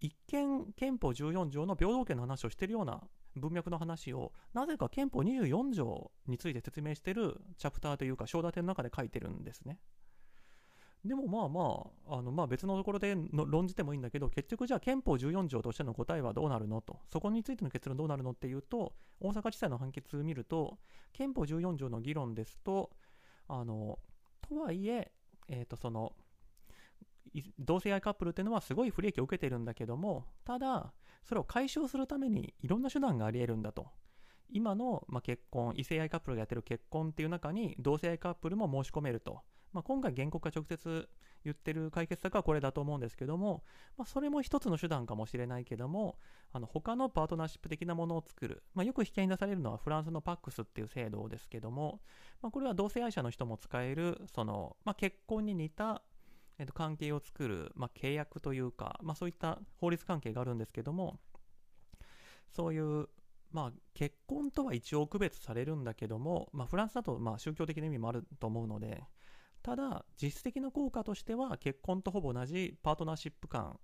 一見憲法14条の平等権の話をしてるような文脈の話をなぜか憲法24条について説明してるチャプターというか章立ての中で書いてるんですね。でもまあまあ、あのまあ別のところで論じてもいいんだけど、結局じゃあ憲法14条としての答えはどうなるのと、そこについての結論どうなるのっていうと、大阪地裁の判決を見ると、憲法14条の議論ですと、あの、とはいえ、えっ、ー、とその、同性愛カップルっていうのはすごい不利益を受けてるんだけども、ただ、それを解消するためにいろんな手段があり得るんだと。今の、まあ、結婚、異性愛カップルがやってる結婚っていう中に同性愛カップルも申し込めると。まあ、今回原告が直接言ってる解決策はこれだと思うんですけども、まあ、それも一つの手段かもしれないけども、あの他のパートナーシップ的なものを作る。まあ、よく引き合いに出されるのはフランスのパックスっていう制度ですけども、まあ、これは同性愛者の人も使える、その、まあ、結婚に似たえー、と関係を作る、まあ、契約というか、まあ、そういった法律関係があるんですけども、そういう、まあ、結婚とは一応区別されるんだけども、まあ、フランスだとまあ宗教的な意味もあると思うので、ただ、実質的な効果としては、結婚とほぼ同じパートナーシップ感、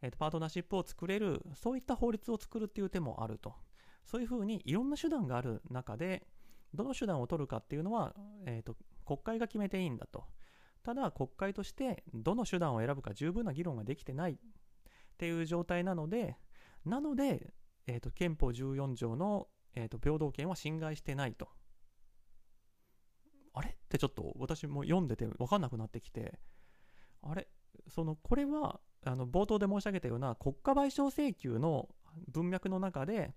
えー、とパートナーシップを作れる、そういった法律を作るっていう手もあると。そういうふうにいろんな手段がある中で、どの手段を取るかっていうのは、えーと、国会が決めていいんだと。ただ、国会としてどの手段を選ぶか十分な議論ができてないっていう状態なので、なので、えーと、憲法14条の、えーと、平等権は侵害してないと。あれってちょっと私も読んでて分かんなくなってきて、あれそのこれはあの冒頭で申し上げたような国家賠償請求の文脈の中で、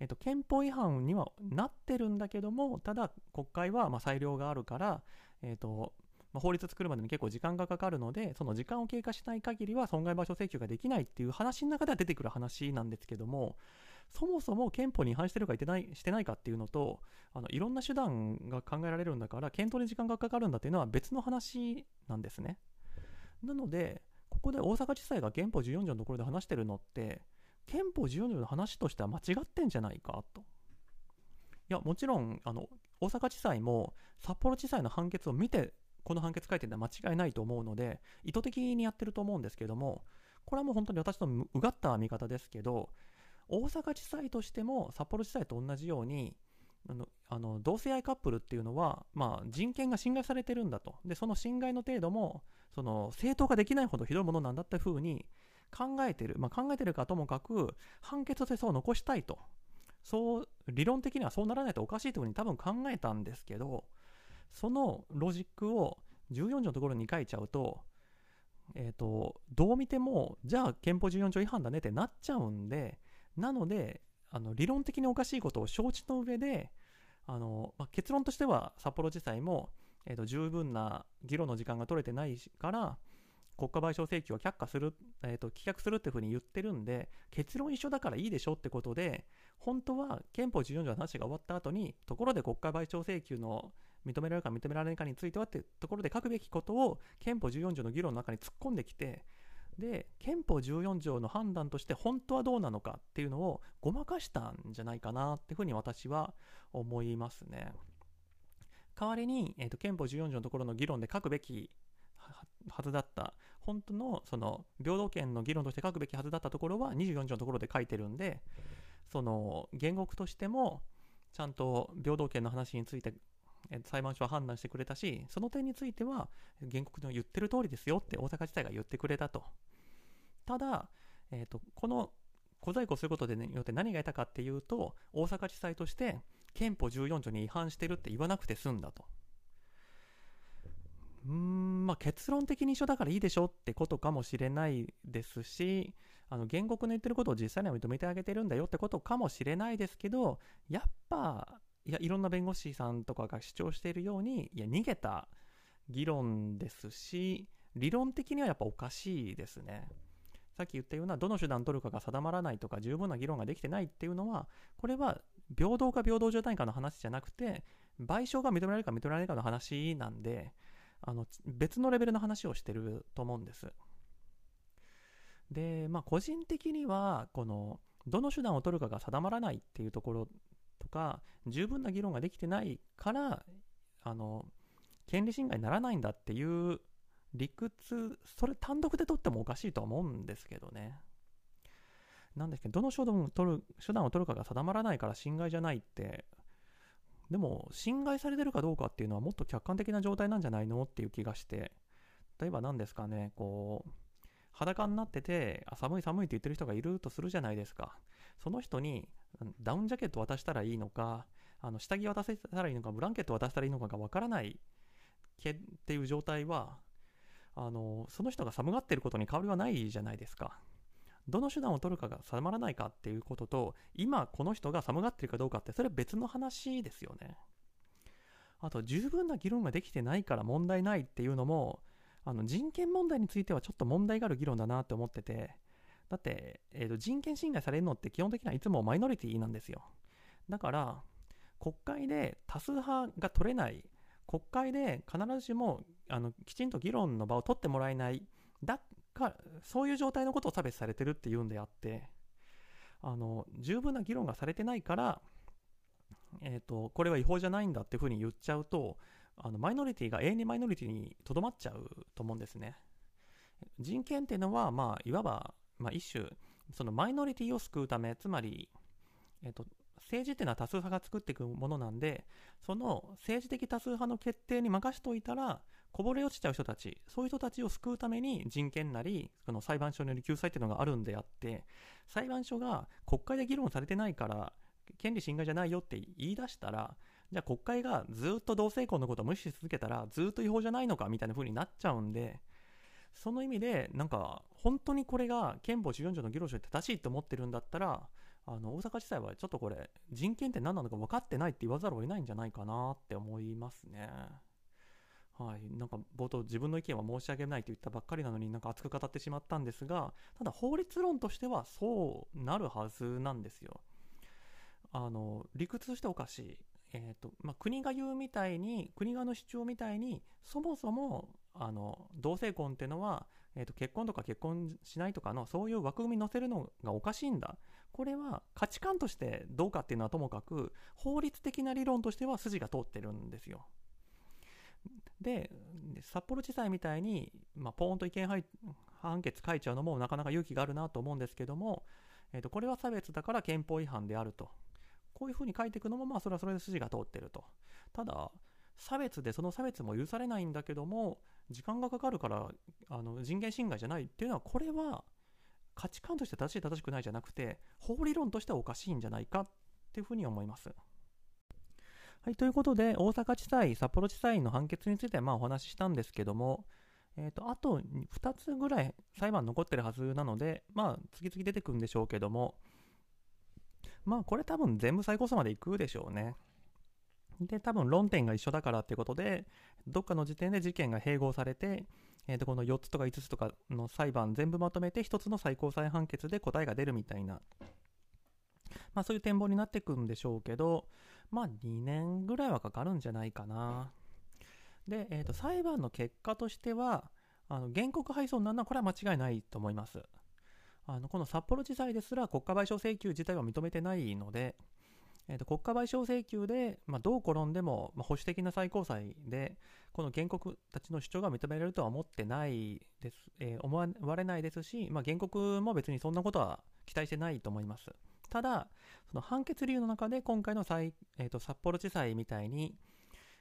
えっと、憲法違反にはなってるんだけども、ただ国会はま裁量があるから、えっとまあ、法律作るまでに結構時間がかかるので、その時間を経過しない限りは損害賠償請求ができないっていう話の中では出てくる話なんですけども、そもそも憲法に違反してるかしてないしてないかっていうのと、あのいろんな手段が考えられるんだから、検討に時間がかかるんだっていうのは別の話なんですね。なので、ここで大阪地裁が憲法14条のところで話してるのって、憲法14条の話としては間違ってんじゃないかと。いや、もちろん、あの、大阪地裁も札幌地裁の判決を見て、この判決書いてるのは間違いないと思うので、意図的にやってると思うんですけども、これはもう本当に私のうがった見方ですけど、大阪地裁としても札幌地裁と同じように、あのあの同性愛カップルっていうのは、まあ、人権が侵害されてるんだと。で、その侵害の程度も、その正当化できないほどひどいものなんだっていうふうに考えてる。まあ、考えてるかともかく、判決でそう残したいと。そう、理論的にはそうならないとおかしいというふうに多分考えたんですけど、そのロジックを14条のところに書いちゃうと、え、ー、と、どう見ても、じゃあ憲法14条違反だねってなっちゃうんで、なので、あの理論的におかしいことを承知の上で、あのまあ、結論としては札幌地裁も、えーと、十分な議論の時間が取れてないから国家賠償請求を却下する、えーと、棄却するっていうふうに言ってるんで結論一緒だからいいでしょってことで本当は憲法14条の話が終わった後にところで国家賠償請求の認められるか認められないかについてはってところで書くべきことを憲法14条の議論の中に突っ込んできてで憲法14条の判断として本当はどうなのかっていうのをごまかしたんじゃないかなっていうふうに私は思いますね。代わりに、えーと、憲法14条のところの議論で書くべきはずだった本当のその平等権の議論として書くべきはずだったところは24条のところで書いてるんでその原告としてもちゃんと平等権の話について裁判所は判断してくれたしその点については原告の言ってる通りですよって大阪地裁が言ってくれたとただ、えーと、この小細工をすることで、ね、よって何が得たかっていうと、大阪地裁として憲法14条に違反してるって言わなくて済んだと。うん、まあ結論的に一緒だからいいでしょってことかもしれないですし、あの原告の言ってることを実際には認めてあげてるんだよってことかもしれないですけど、やっぱ、いや、いろんな弁護士さんとかが主張しているように、いや、逃げた議論ですし、理論的にはやっぱおかしいですね。さっき言ったようなどの手段取るかが定まらないとか十分な議論ができてないっていうのはこれは平等か平等状態かの話じゃなくて賠償が認められるか認められないかの話なんであの別のレベルの話をしてると思うんです。で、まあ個人的にはこのどの手段を取るかが定まらないっていうところとか十分な議論ができてないからあの権利侵害にならないんだっていう理屈、それ単独で取ってもおかしいとは思うんですけどね。なんですけど、どの手段を取る手段を取るかが定まらないから侵害じゃないって、でも、侵害されてるかどうかっていうのはもっと客観的な状態なんじゃないのっていう気がして、例えば何ですかね、こう、裸になってて、寒い寒いって言ってる人がいるとするじゃないですか。その人にダウンジャケット渡したらいいのか、あの下着渡せたらいいのか、ブランケット渡したらいいのかがわからないっていう状態は、あのその人が寒がってることに変わりはないじゃないですか。どの手段を取るかが定まらないかっていうことと、今この人が寒がってるかどうかって、それは別の話ですよね。あと、十分な議論ができてないから問題ないっていうのも、あの人権問題についてはちょっと問題がある議論だなって思ってて、だって、えー、と人権侵害されるのって基本的にはいつもマイノリティなんですよ。だから、国会で多数派が取れない。国会で必ずしもあのきちんと議論の場を取ってもらえない。だからそういう状態のことを差別されてるっていうんであって。あの十分な議論がされてないから、えーと、これは違法じゃないんだっていうふうに言っちゃうとあのマイノリティが永遠にマイノリティにとどまっちゃうと思うんですね。人権っていうのは、まあ、いわば、まあ、一種そのマイノリティを救うためつまり、えーと政治っていうのは多数派が作っていくものなんでその政治的多数派の決定に任しといたらこぼれ落ちちゃう人たちそういう人たちを救うために人権なりこの裁判所による救済っていうのがあるんであって裁判所が国会で議論されてないから権利侵害じゃないよって言い出したらじゃあ国会がずっと同性婚のことを無視し続けたらずっと違法じゃないのかみたいな風になっちゃうんでその意味でなんか本当にこれが憲法14条の議論書って正しいと思ってるんだったらあの大阪地裁はちょっとこれ人権って何なのか分かってないって言わざるを得ないんじゃないかなって思いますね。はい、なんか冒頭自分の意見は申し上げないと言ったばっかりなのになんか熱く語ってしまったんですがただ法律論としてはそうなるはずなんですよ。あの理屈としておかしい、えーとまあ、国が言うみたいに国側の主張みたいにそもそもあの同性婚っていうのは、えーと、結婚とか結婚しないとかのそういう枠組みに載せるのがおかしいんだこれは価値観としてどうかっていうのはともかく法律的な理論としては筋が通ってるんですよ。で札幌地裁みたいに、まあ、ポーンと意見判決書いちゃうのもなかなか勇気があるなと思うんですけども、えー、とこれは差別だから憲法違反であるとこういうふうに書いていくのもまあそれはそれで筋が通ってるとただ差別でその差別も許されないんだけども時間がかかるからあの人権侵害じゃないっていうのはこれは価値観として正しい正しくないじゃなくて法理論としてはおかしいんじゃないかっていうふうに思います。はい、ということで、大阪地裁、札幌地裁の判決についてまあお話ししたんですけども、えーと、あと2つぐらい裁判残ってるはずなので、まあ、次々出てくるんでしょうけども、まあ、これ多分全部最高裁まで行くでしょうね。で、多分論点が一緒だからってことで、どっかの時点で事件が併合されて、えー、とこの4つとか5つとかの裁判全部まとめて1つの最高裁判決で答えが出るみたいな、まあ、そういう展望になってくんでしょうけど、まあ2年ぐらいはかかるんじゃないかな。で、えー、と裁判の結果としては、あの原告敗訴になるのはこれは間違いないと思います。あのこの札幌地裁ですら国家賠償請求自体は認めてないので、えー、と国家賠償請求で、まあ、どう転んでも、まあ、保守的な最高裁でこの原告たちの主張が認められるとは思ってないです、えー、思われないですし、まあ、原告も別にそんなことは期待してないと思います。ただ、その判決理由の中で今回の、えーと、札幌地裁みたいに、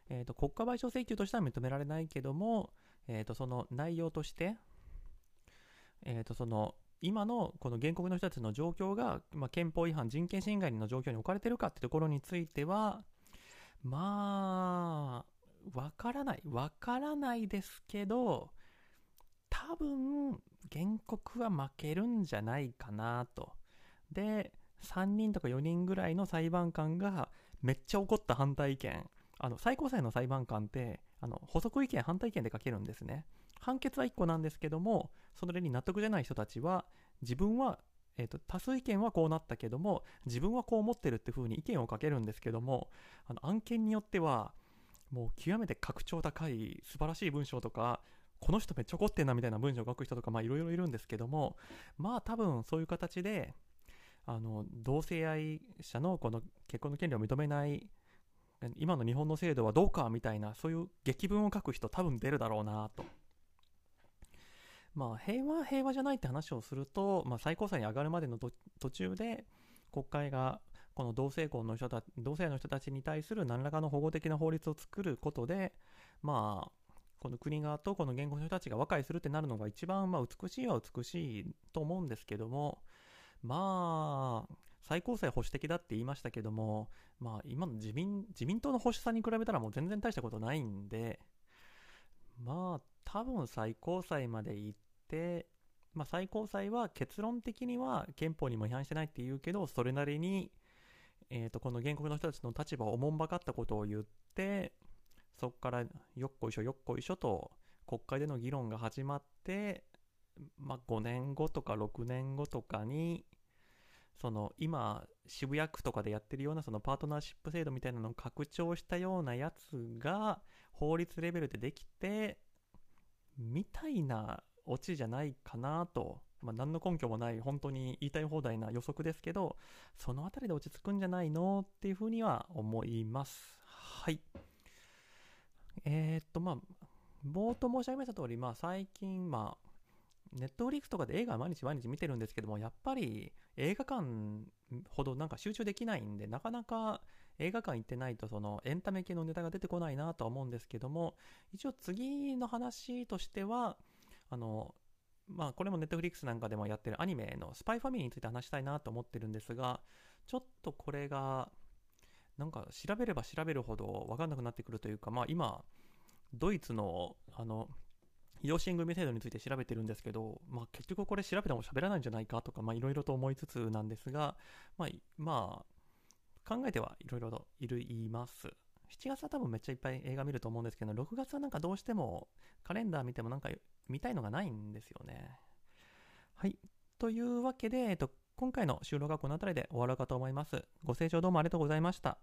えーと、国家賠償請求としては認められないけども、えーと、その内容として、えー、とその今のこの原告の人たちの状況が、まあ、憲法違反、人権侵害の状況に置かれてるかってところについては、まあ、わからない。わからないですけど、多分、原告は負けるんじゃないかなと。で、3人とか4人ぐらいの裁判官がめっちゃ怒った反対意見あの最高裁の裁判官ってあの補足意見反対意見で書けるんですね判決は1個なんですけどもそれに納得じゃない人たちは自分は、えーと、多数意見はこうなったけども自分はこう思ってるって風に意見を書けるんですけどもあの案件によってはもう極めて格調高い素晴らしい文章とかこの人めっちゃ怒ってんなみたいな文章を書く人とかいろいろいるんですけどもまあ多分そういう形であの同性愛者のこの結婚の権利を認めない今の日本の制度はどうかみたいなそういう劇文を書く人多分出るだろうなと。まあ平和平和じゃないって話をすると、まあ、最高裁に上がるまでの途中で国会がこの同性婚の人た同性の人たちに対する何らかの保護的な法律を作ることでまあこの国側とこの言語の人たちが和解するってなるのが一番まあ美しいは美しいと思うんですけどもまあ、最高裁保守的だって言いましたけども、まあ、今の自民自民党の保守さに比べたらもう全然大したことないんで、まあ、多分最高裁まで行っ、まあ、最高裁は結論的には憲法にも違反してないって言うけど、それなりに、えー、とこの原告の人たちの立場をおもんばかったことを言って、そこからよっこいしょよっこいしょと国会での議論が始まって、まあ、5年後とか6年後とかにその今渋谷区とかでやってるようなそのパートナーシップ制度みたいなのを拡張したようなやつが法律レベルでできてみたいなオチじゃないかなと。まあ、何の根拠もない本当に言いたい放題な予測ですけどその辺りで落ち着くんじゃないのっていうふうには思います。はい。えー、っとまあ冒頭申し上げました通りまあ最近まあネットフリックスとかで映画毎日毎日見てるんですけどもやっぱり映画館ほどなんか集中できないんでなかなか映画館行ってないとそのエンタメ系のネタが出てこないなとは思うんですけども一応次の話としてはあのまあこれもネットフリックスなんかでもやってるアニメのスパイファミリーについて話したいなと思ってるんですがちょっとこれがなんか調べれば調べるほど分かんなくなってくるというかまあ今ドイツのあの養子縁組制度について調べてるんですけど、まあ、結局これ調べても喋らないんじゃないかとかまいろいろと思いつつなんですが、まあ、まあ、考えてはいろいろといる言います。7月は多分めっちゃいっぱい映画見ると思うんですけど、6月はなんかどうしてもカレンダー見てもなんか見たいのがないんですよね。はい。というわけで、えっと、今回の収録はこの辺りで終わろうかと思います。ご清聴どうもありがとうございました。